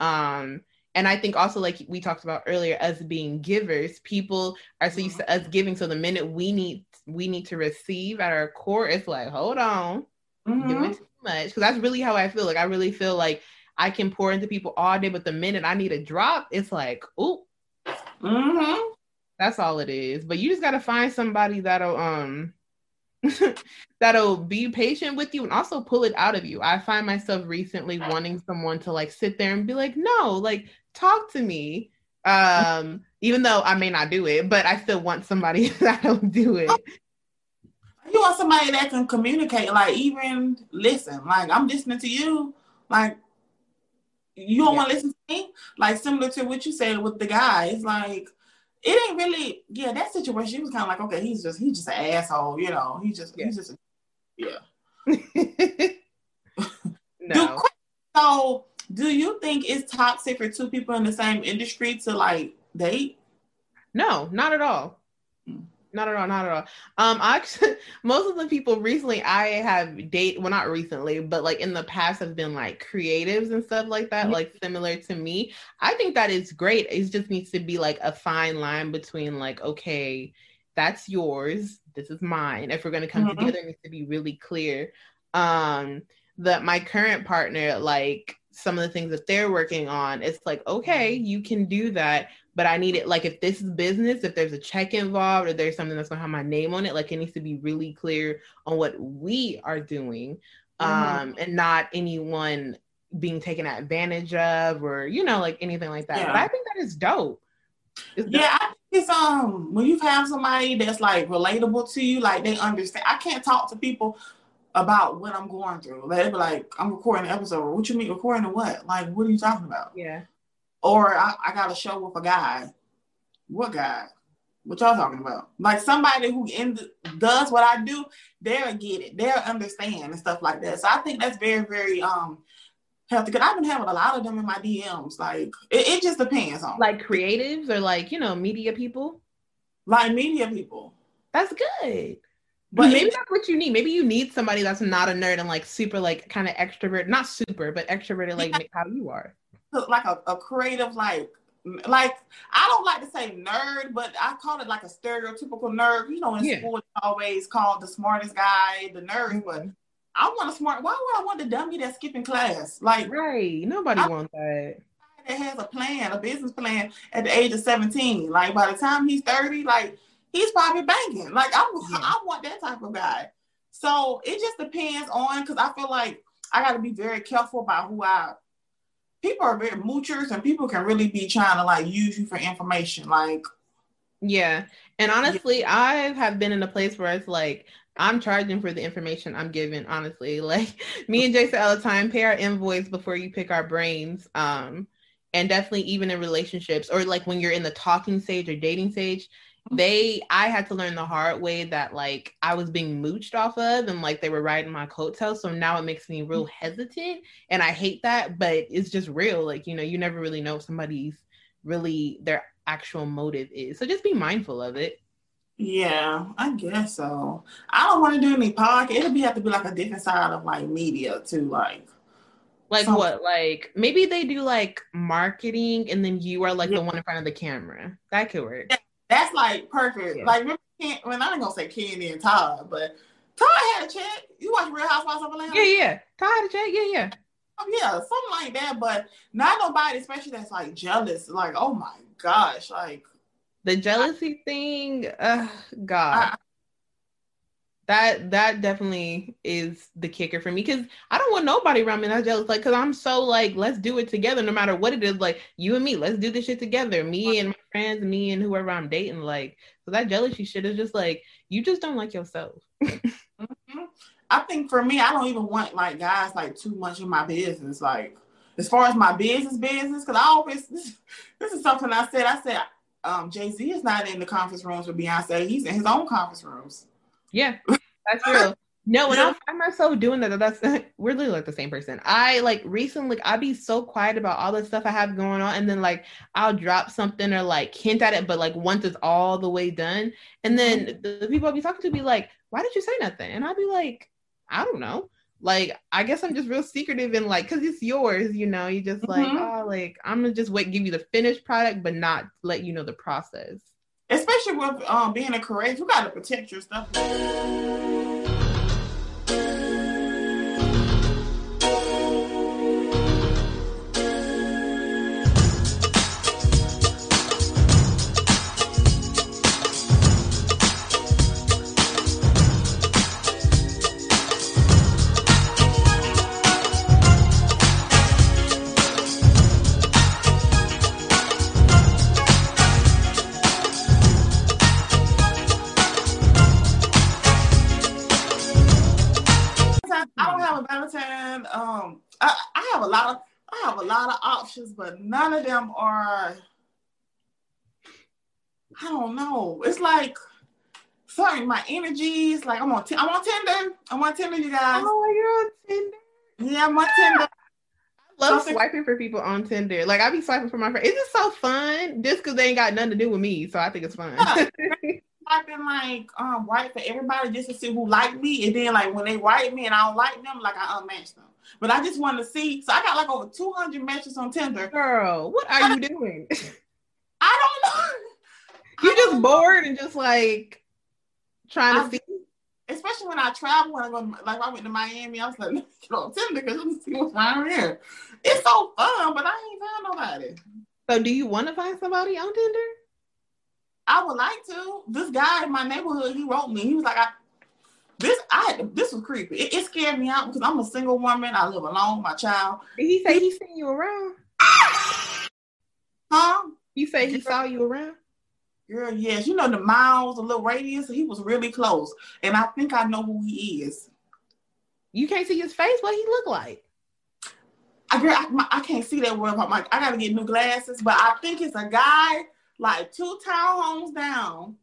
Um and I think also like we talked about earlier, us being givers, people are so used to us giving. So the minute we need we need to receive at our core, it's like, hold on, mm-hmm. doing too much. Because that's really how I feel. Like I really feel like I can pour into people all day, but the minute I need a drop, it's like, ooh. Mm-hmm. That's all it is. But you just gotta find somebody that'll um <laughs> that'll be patient with you and also pull it out of you. I find myself recently wanting someone to like sit there and be like, no, like talk to me. Um, even though I may not do it, but I still want somebody <laughs> that'll do it. You want somebody that can communicate, like even listen, like I'm listening to you, like you don't yeah. want to listen to me, like similar to what you said with the guys, like it ain't really, yeah, that situation. He was kind of like, okay, he's just he's just an asshole, you know. He just yeah. he's just, a, yeah. <laughs> no. Do, so do you think it's toxic for two people in the same industry to like date? No, not at all. Hmm. Not at all, not at all. Um, actually, <laughs> most of the people recently I have date well, not recently, but like in the past have been like creatives and stuff like that, mm-hmm. like similar to me. I think that is great. It just needs to be like a fine line between like, okay, that's yours, this is mine. If we're gonna come mm-hmm. together, it needs to be really clear. Um, that my current partner, like some of the things that they're working on, it's like, okay, mm-hmm. you can do that, but I need it like if this is business, if there's a check involved or there's something that's gonna have my name on it, like it needs to be really clear on what we are doing. Mm-hmm. Um, and not anyone being taken advantage of or you know, like anything like that. Yeah. But I think that is dope. It's yeah. I it's um when you have somebody that's like relatable to you, like they understand. I can't talk to people about what I'm going through. they'd be like, I'm recording an episode. What you mean recording a what? Like, what are you talking about? Yeah. Or I, I got a show with a guy. What guy? What y'all talking about? Like somebody who in the, does what I do, they'll get it. They'll understand and stuff like that. So I think that's very, very um healthy. Cause I've been having a lot of them in my DMs. Like it, it just depends on Like creatives or like, you know, media people. like media people. That's good. But maybe that's what you need. Maybe you need somebody that's not a nerd and like super like kind of extrovert, not super, but extroverted like how you are. like a, a creative like like I don't like to say nerd, but I call it like a stereotypical nerd. You know, in Yeah. school it's always called the smartest guy, the nerd, mm-hmm. but I want a smart why would I want the dummy that's skipping class? Like Right. Nobody I- wants that. that has a plan, a business plan at the age of 17. Like by the time he's 30, like he's probably banking. Like I, Yeah. I want that type of guy. So it just depends on because I feel like I got to be very careful about who I. People are very moochers, and people can really be trying to like use you for information. Like Yeah. And honestly, I have been in a place where it's like I'm charging for the information I'm given, honestly. <laughs> Like me and Jason all the time, pay our invoice before you pick our brains. Um, and definitely even in relationships or like when you're in the talking stage or dating stage, they I had to learn the hard way that like I was being mooched off of and like they were riding my coattails. So now it makes me real hesitant. And I hate that, but it's just real. Like, you know, you never really know somebody's really their actual motive is. So just be mindful of it. yeah, I guess so. I don't want to do any podcast. It'll be have to be like a different side of like media too. Like Like So- what? Like maybe they do like marketing and then you are like Yeah. the one in front of the camera. That could work. That's like perfect. Yeah. Like, remember, Ken- well, I ain't gonna say Kandi and Todd, but Todd had a check. You watch Real Housewives of Atlanta? Yeah, yeah. Todd, Jack, yeah, yeah. Oh, yeah, something like that. But not nobody, especially that's like jealous. Like, oh my gosh, like The jealousy thing, uh, God. That that definitely is the kicker for me because I don't want nobody around me that's jealous. Like, cause I'm so like, let's do it together, no matter what it is. Like you and me, let's do this shit together. Me and my friends, me and whoever I'm dating. Like, so that jealousy shit is just like you just don't like yourself. I think for me, I don't even want like guys like too much in my business. Like as far as my business business, because I always this, <laughs> this is something I said. I said um, Jay Z is not in the conference rooms with Beyonce. He's in his own conference rooms. Yeah, <laughs> that's real. No, when I find myself doing that, that's <laughs> we're literally like the same person. I like recently, I'd be so quiet about all the stuff I have going on, and then like I'll drop something or like hint at it, but like once it's all the way done, and then the, the people I'll be talking to be like, "Why did you say nothing?" And I'll be like, "I don't know." Like I guess I'm just real secretive and like, cause it's yours, you know. You just like, Mhm. oh, like I'm gonna just wait, give you the finished product, but not let you know the process. Especially with um, being a creative, you got to protect your stuff. But none of them are. I don't know. It's like sorry, my energy is like I'm on. T- I'm on Tinder. I'm on Tinder, you guys. Oh, you're on Tinder. Yeah, I'm on Tinder. I love Something- swiping for people on Tinder. Like I be swiping for my friends. It's just so fun, just because they ain't got nothing to do with me. So I think it's fun. Yeah. <laughs> I've been like um write for everybody just to see who like me, and then like when they write me and I don't like them, like I unmatch them. But I just want to see. So I got like over 200 matches on Tinder. Girl, what are you doing? <laughs> I don't know. you I just bored and just like trying to see. especially when I travel, when I go, like I went to Miami, I was like, <laughs> let me get on Tinder because let me see what's around here. It's so fun, but I ain't found nobody. So do you want to find somebody on Tinder? I would like to. This guy in my neighborhood, he wrote me. He was like, I, "This, I, this was creepy. It, it scared me out because I'm a single woman. I live alone, with my child. Did he say he seen you around? Huh? You say he saw you around? Girl, yes, you know the miles, the little radius. He was really close, and I think I know who he is. You can't see his face. What he look like? I girl, I, my- I can't see that word. I'm like, I gotta get new glasses, but I think it's a guy like two townhomes down,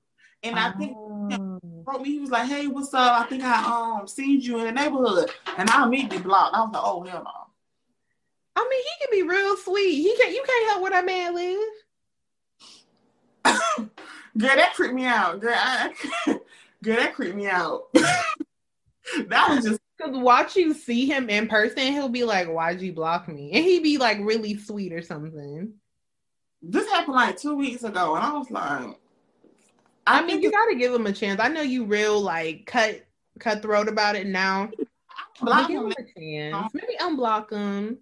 and I think Oh. Wrote me. He was like, "Hey, what's up? I think I um seen you in the neighborhood," and I immediately blocked. I was like, "Oh hell no." I mean, he can be real sweet. He can't. You can't help where that man live. <coughs> Girl, that creeped me out. Girl, I, <laughs> girl, that creeped me out. <laughs> that was just Cause watch you see him in person, he'll be like, "Why'd you block me?" And he'd be like really sweet or something. this happened like two weeks ago, and I was like, I mean, you gotta give him a chance. I know you real like cut cutthroat about it now. Block give him. a chance. Maybe unblock him.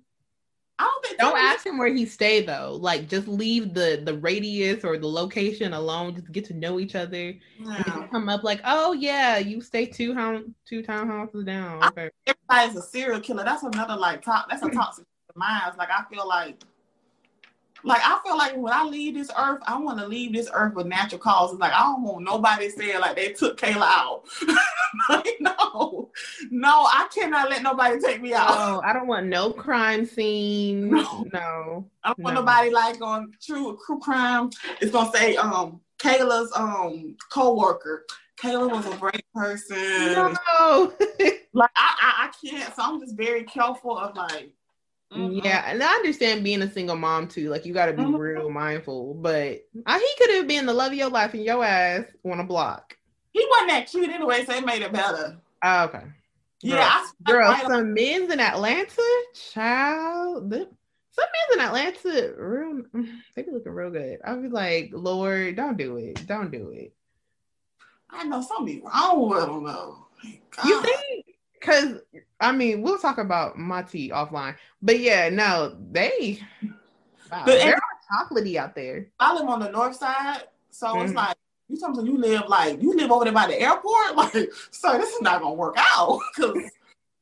I don't think Don't ask him where he stay though. Like just leave the the radius or the location alone. Just get to know each other. Yeah. come up like, oh yeah, you stay two house two townhouses down. Okay. Everybody's a serial killer. That's another like top. That's a <laughs> toxic mind. Like I feel like, like I feel like when I leave this earth, I want to leave this earth with natural causes. Like I don't want nobody saying like they took Kayla out. <laughs> like, no, no, I cannot let nobody take me out. Oh, I don't want no crime scene. No. No. I don't want nobody like on true true crime. It's gonna say um Kayla's um co-worker. Kayla was a great person. No. <laughs> Like I, I I can't. So I'm just very careful of like. Mm-mm. yeah, and I understand being a single mom too. Like you got to be Mhm. real mindful. But I, he could have been the love of your life, and your ass on a block. He wasn't that cute anyway, so it made it better. Oh, okay. Yeah, I Girl, right on- some men's in Atlanta, child. the- Some men's in Atlanta, real, <sighs> they be looking real good. I'll be like, Lord, don't do it, don't do it. I know something wrong with him though. You think? Because I mean, we'll talk about my tea offline. But yeah, no, they. Wow, But- they're chocolatey out there. I live on the north side, so it's Mhm. like you talking you live like you live over there by the airport. <laughs> Like, so this is not gonna work out because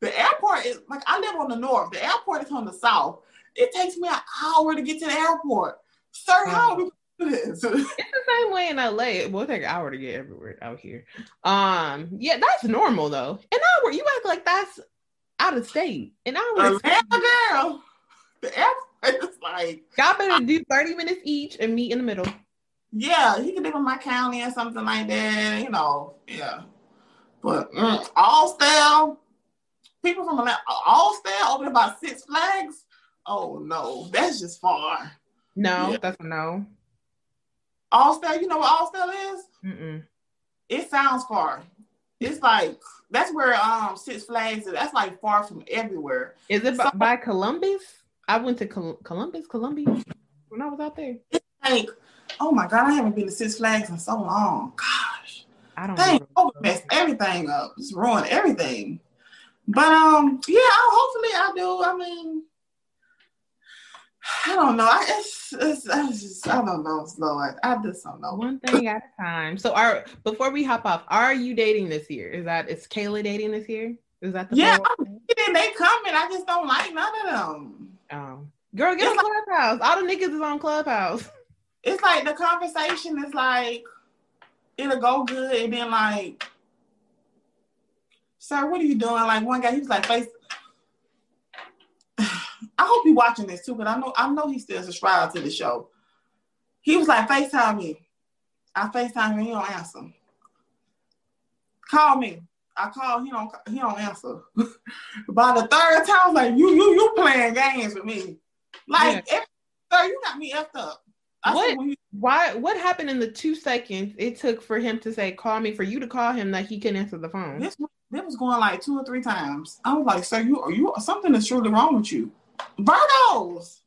the airport is like I live on the north. The airport is on the south. It takes me an hour to get to the airport. Sir, how are we gonna do this? It's the same way in LA. It will take an hour to get everywhere out here. Um, yeah, that's normal though. An hour, you act like that's out of state. An hour. Atlanta girl, the airport is like Y'all better do 30 minutes each and meet in the middle. yeah, you could live in my county or something like that, you know, yeah. But mm, Austell, people from Atlanta, Austell over about Six Flags. Oh no, that's just far. No, Yeah. that's a no. Austell, you know what Austell is? Mm-mm. It sounds far. It's like that's where um Six Flags is. That's like far from everywhere. Is it by, So- by Columbus? I went to Col- Columbus, Columbia when I was out there. It's Like, oh my god, I haven't been to Six Flags in so long. Gosh. I don't Dang, know. COVID messed everything up. It's ruined everything. But um, yeah, hopefully I do. I mean, I don't know. I it's, it's, I just I don't know, Lord. I just don't know. One thing at a time. So, are before we hop off, are you dating this year? Is that is Kayla dating this year? Is that the Yeah? Then they coming. I just don't like none of them. Oh. Girl, get on It's Clubhouse. All the niggas is on Clubhouse. <laughs> It's like the conversation is like it'll go good, and then like, sir, what are you doing? Like one guy, he was like, face. I hope you're watching this too, but I know I know he still subscribed to the show. He was like, FaceTime me. I FaceTime him, he don't answer. Call me. I call, he don't he don't answer. <laughs> By the third time, I was like, you you you playing games with me. Like, if, sir, you got me effed up. I What? you- Why what happened in the two seconds it took for him to say call me for you to call him that he couldn't answer the phone? This this was going like two or three times. I was like, sir, you are you something is truly wrong with you. Virgos.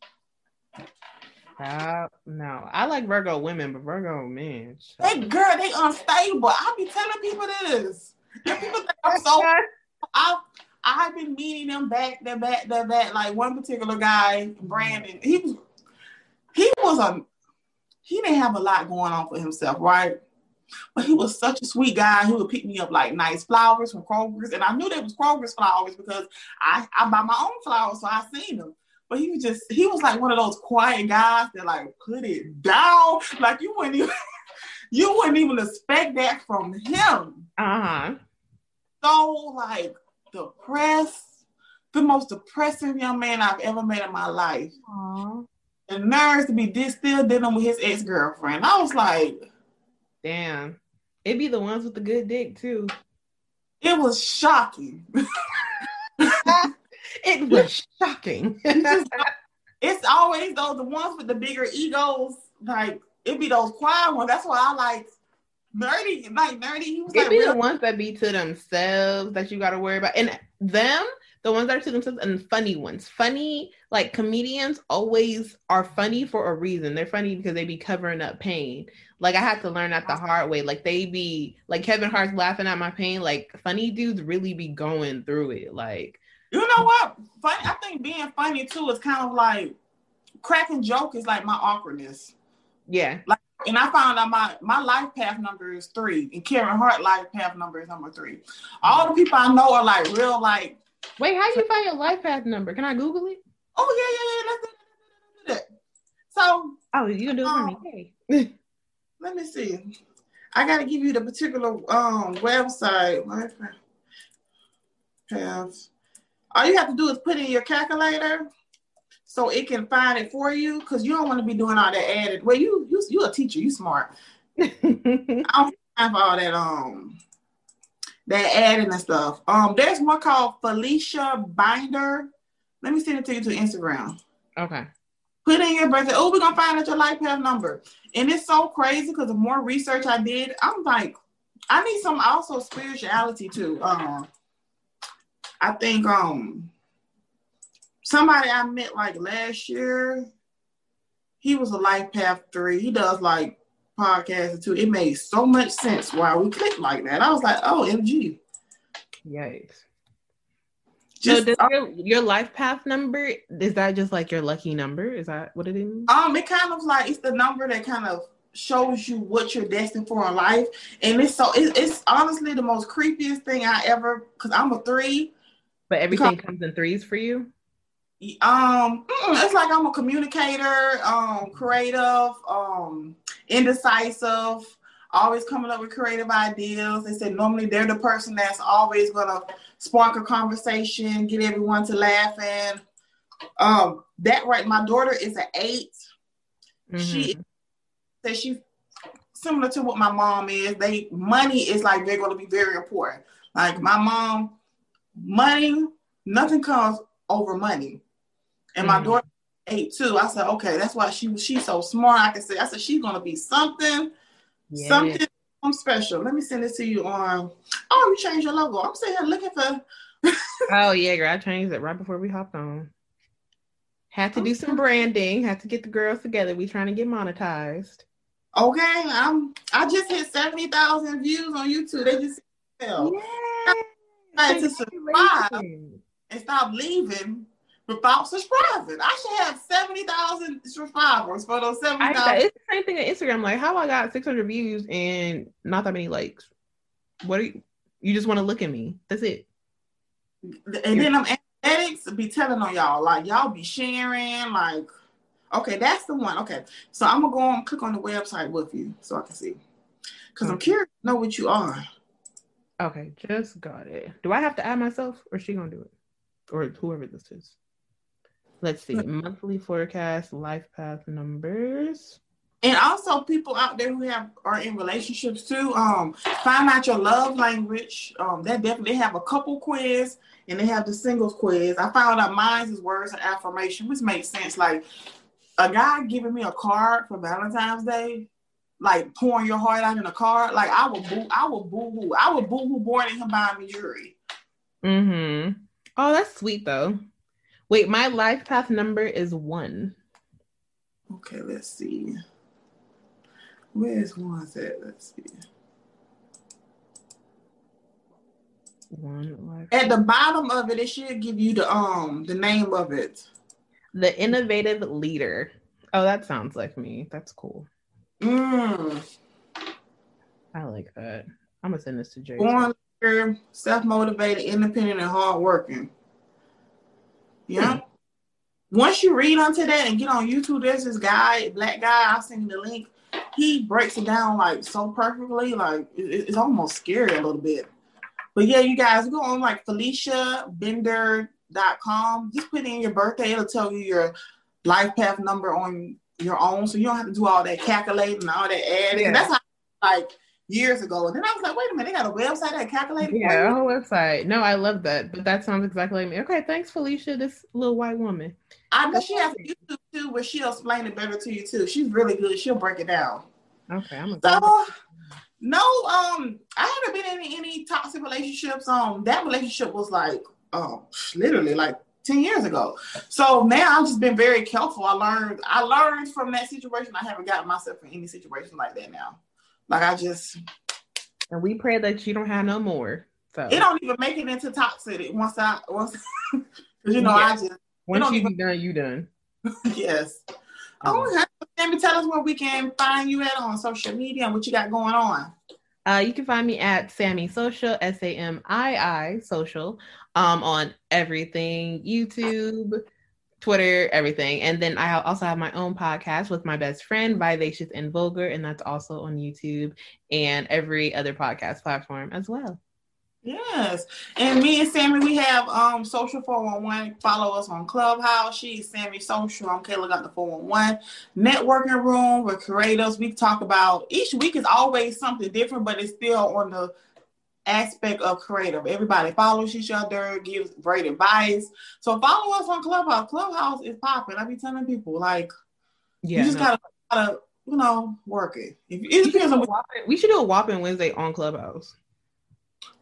Uh, no. I like Virgo women, but Virgo men. They girl, they unstable. I be telling people this. And people think I'm so <laughs> I I've been meeting them back, to back, to back. Like one particular guy, Brandon, he was he was a he didn't have a lot going on for himself, right? But he was such a sweet guy. He would pick me up like nice flowers from Kroger's, and I knew they was Kroger's flowers because I I buy my own flowers, so I seen them. But he was just he was like one of those quiet guys that like put it down, like you wouldn't even <laughs> you wouldn't even expect that from him. Uh-huh. So like depressed, the most depressing young man I've ever met in my life. Aw. The nerves to be this still dealing with his ex girlfriend. I was like, Damn. It'd be the ones with the good dick too. it was shocking. <laughs> It was shocking. <laughs> it's always those the ones with the bigger egos. Like it'd be those quiet ones. That's why I like nerdy. Like nerdy. He was it like be real the ones that be to themselves that you got to worry about, and them, the ones that are to themselves, and funny ones. Funny, like comedians, always are funny for a reason. They're funny because they be covering up pain. Like I had to learn that the hard way. Like they be like Kevin Hart's laughing at my pain. Like funny dudes really be going through it. Like You know what? Funny. I think being funny too is kind of like cracking joke is like my awkwardness. yeah, Like And I found out my my life path number is three, and Kevin Hart life path number is number three. All the people I know are like real like, wait, how do you find your life path number? Can I Google it? oh yeah yeah yeah, let's do that, let's do that. So Oh, you can do it for me. Hey. <laughs> let me see. I got to give you the particular um website. Life path. All you have to do is put in your calculator, so it can find it for you. Because you don't want to be doing all that added. Well, you you you a teacher, you smart. <laughs> I don't have all that um that adding and stuff. Um, there's one called Felicia Bender. Let me send it to you to Instagram. okay. Put in your birthday. Oh, we're gonna find out your life path number. And it's so crazy because the more research I did, I'm like, I need some also spirituality too. Um, I think um somebody I met like last year, he was a life path three. He does like podcasts too. It made so much sense why we clicked like that. I was like, oh, MG. Yikes. Just so does uh, your, your life path number is that just like your lucky number? Is that what it is? Um, it kind of like it's the number that kind of shows you what you're destined for in life, and it's so it, it's honestly the most creepiest thing I ever. Cause I'm a three. But everything comes in threes for you. Um, it's like I'm a communicator, um, creative, um, indecisive, always coming up with creative ideas. They said normally they're the person that's always gonna spark a conversation, get everyone to laugh, and um, that right. My daughter is an 8 She Mhm. says she similar to what my mom is. They money is like they're going to be very important. Like my mom, money, nothing comes over money. And my Mhm. daughter eight too. I said, okay, that's why she was she's so smart. I can say, I said she's gonna be something, Yeah. something, something special. Let me send this to you on. Oh, you changed your logo. I'm sitting here looking for. <laughs> Oh yeah, girl. I changed it right before we hopped on. Had to do some branding. Had to get the girls together. We trying to get monetized. Okay, I'm. I just hit seventy thousand views on YouTube. They just fell Right, to. Congratulations. and stop leaving without subscribing. I should have seventy thousand subscribers for those seventy I, it's the same thing on Instagram. Like, how I got 600 views and not that many likes. What are you? You just want to look at me. That's it. And then I'm addicts be telling on y'all, like y'all be sharing, like, okay, that's the one. Okay, so I'm gonna go and click on the website with you so I can see, because I'm curious to know what you are. Okay, just got it. Do I have to add myself or is she gonna do it? Or whoever this is. Let's see. Monthly forecast, life path numbers. And also, people out there who have are in relationships too. Um, find out your love language. Um, that definitely they have a couple quiz and they have the singles quiz. I found out mine's is words of affirmation, which makes sense. Like a guy giving me a card for Valentine's Day, like pouring your heart out in a card. Like I would boo, I would boo hoo, I would boo hoo more than him buying me jewelry. Mm-hmm. Oh, that's sweet though. Wait, my life path number is one. Okay, let's see. Where's one at? Let's see. One life. At the bottom of it, it should give you the um the name of it. The innovative leader. Oh, that sounds like me. That's cool. Mm. I like that. I'm gonna send this to Jay. Born leader, self-motivated, independent, and hardworking. Yeah. Once you read onto that and get on YouTube, there's this guy, black guy, I'll send you the link. he breaks it down like so perfectly, like it, it's almost scary a little bit. But yeah, you guys go on like FeliciaBender.com. Just put in your birthday, it'll tell you your life path number on your own, so you don't have to do all that calculating and all that adding. Yeah. That's how like years ago. And then I was like, wait a minute, they got a website that calculates. Yeah, a whole website. No, I love that. But that sounds exactly like me. Okay, thanks, Felicia, this little white woman. I know she has a YouTube too, where she'll explain it better to you too. She's really good. She'll break it down. Okay, I'm a So no, um, I haven't been in any toxic relationships. Um, that relationship was like, um, literally like 10 years ago. So now I've just been very careful. I learned, I learned from that situation. I haven't gotten myself in any situation like that now. Like I just, and we pray that you don't have no more. So it don't even make it into toxic once I once, <laughs> you know Yeah. I just once you even- done, you done. <laughs> yes. Oh, okay. Let me tell us where we can find you at on social media and what you got going on. Uh, you can find me at Samii Social, S A M I I Social, um, on everything YouTube, Twitter, everything. And then I also have my own podcast with my best friend, Vivacious and Vulgar, and that's also on YouTube and every other podcast platform as well. Yes. And me and Samii, we have um social 411. Follow us on Clubhouse. She's Samii Social. I'm Kayla got the 411. Networking room with creators. We talk about each week is always something different, but it's still on the aspect of creative. Everybody follows each other, gives great advice. So follow us on Clubhouse. Clubhouse is popping. I be telling people like Yeah. you just no. gotta, gotta, you know, work it. If, it depends on what we should do a whopping Wednesday on Clubhouse.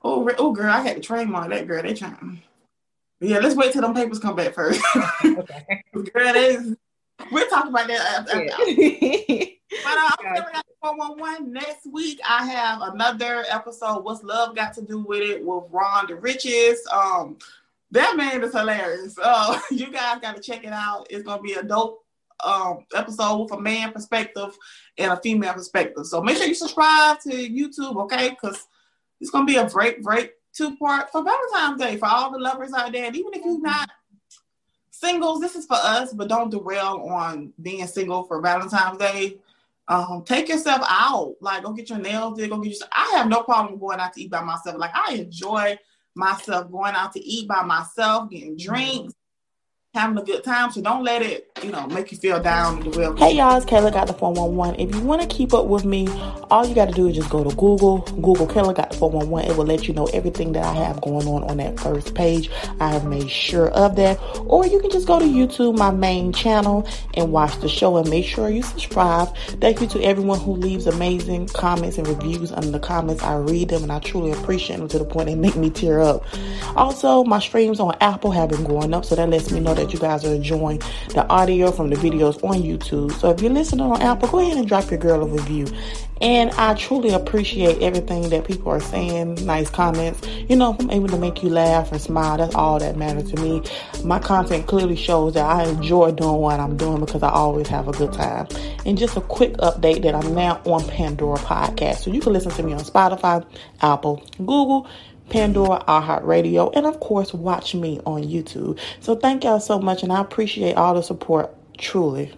Oh, oh, girl, I had to trademark that girl. They trying. Yeah, let's wait till them papers come back first. <laughs> Okay. girl, they, we'll talk about that. After, after. <laughs> But uh, I'm Gotcha. 411. Next week, I have another episode. What's love got to do with it? With Ron the Richest. Um, that man is hilarious. Uh, <laughs> you guys got to check it out. It's gonna be a dope um episode with a man perspective and a female perspective. So make sure you subscribe to YouTube, okay? Because it's gonna be a great, great two part for Valentine's Day for all the lovers out there. And even if you're not singles, this is for us, but don't derail on being single for Valentine's Day. Um, take yourself out, like go get your nails did, go get your. I have no problem going out to eat by myself. Like I enjoy myself going out to eat by myself, getting drinks, having a good time. So don't let it, you know, make you feel down and derail. Hey y'all, it's Kayla Got the 411. If you want to keep up with me, all you got to do is just go to Google. Google Kayla Got the 411. It will let you know everything that I have going on on that first page. I have made sure of that. Or you can just go to YouTube, my main channel, and watch the show and make sure you subscribe. Thank you to everyone who leaves amazing comments and reviews under the comments. I read them and I truly appreciate them to the point they make me tear up. Also, my streams on Apple have been going up, so that lets me know that you guys are enjoying the audio from the videos on YouTube. So if you're listening on Apple, go ahead and drop your girl a review. And I truly appreciate everything that people are saying, nice comments. You know, if I'm able to make you laugh and smile, that's all that matters to me. My content clearly shows that I enjoy doing what I'm doing because I always have a good time. And just a quick update that I'm now on Pandora Podcast. So you can listen to me on Spotify, Apple, Google, Pandora, iHeartRadio, and of course, watch me on YouTube. So thank y'all so much, and I appreciate all the support, truly.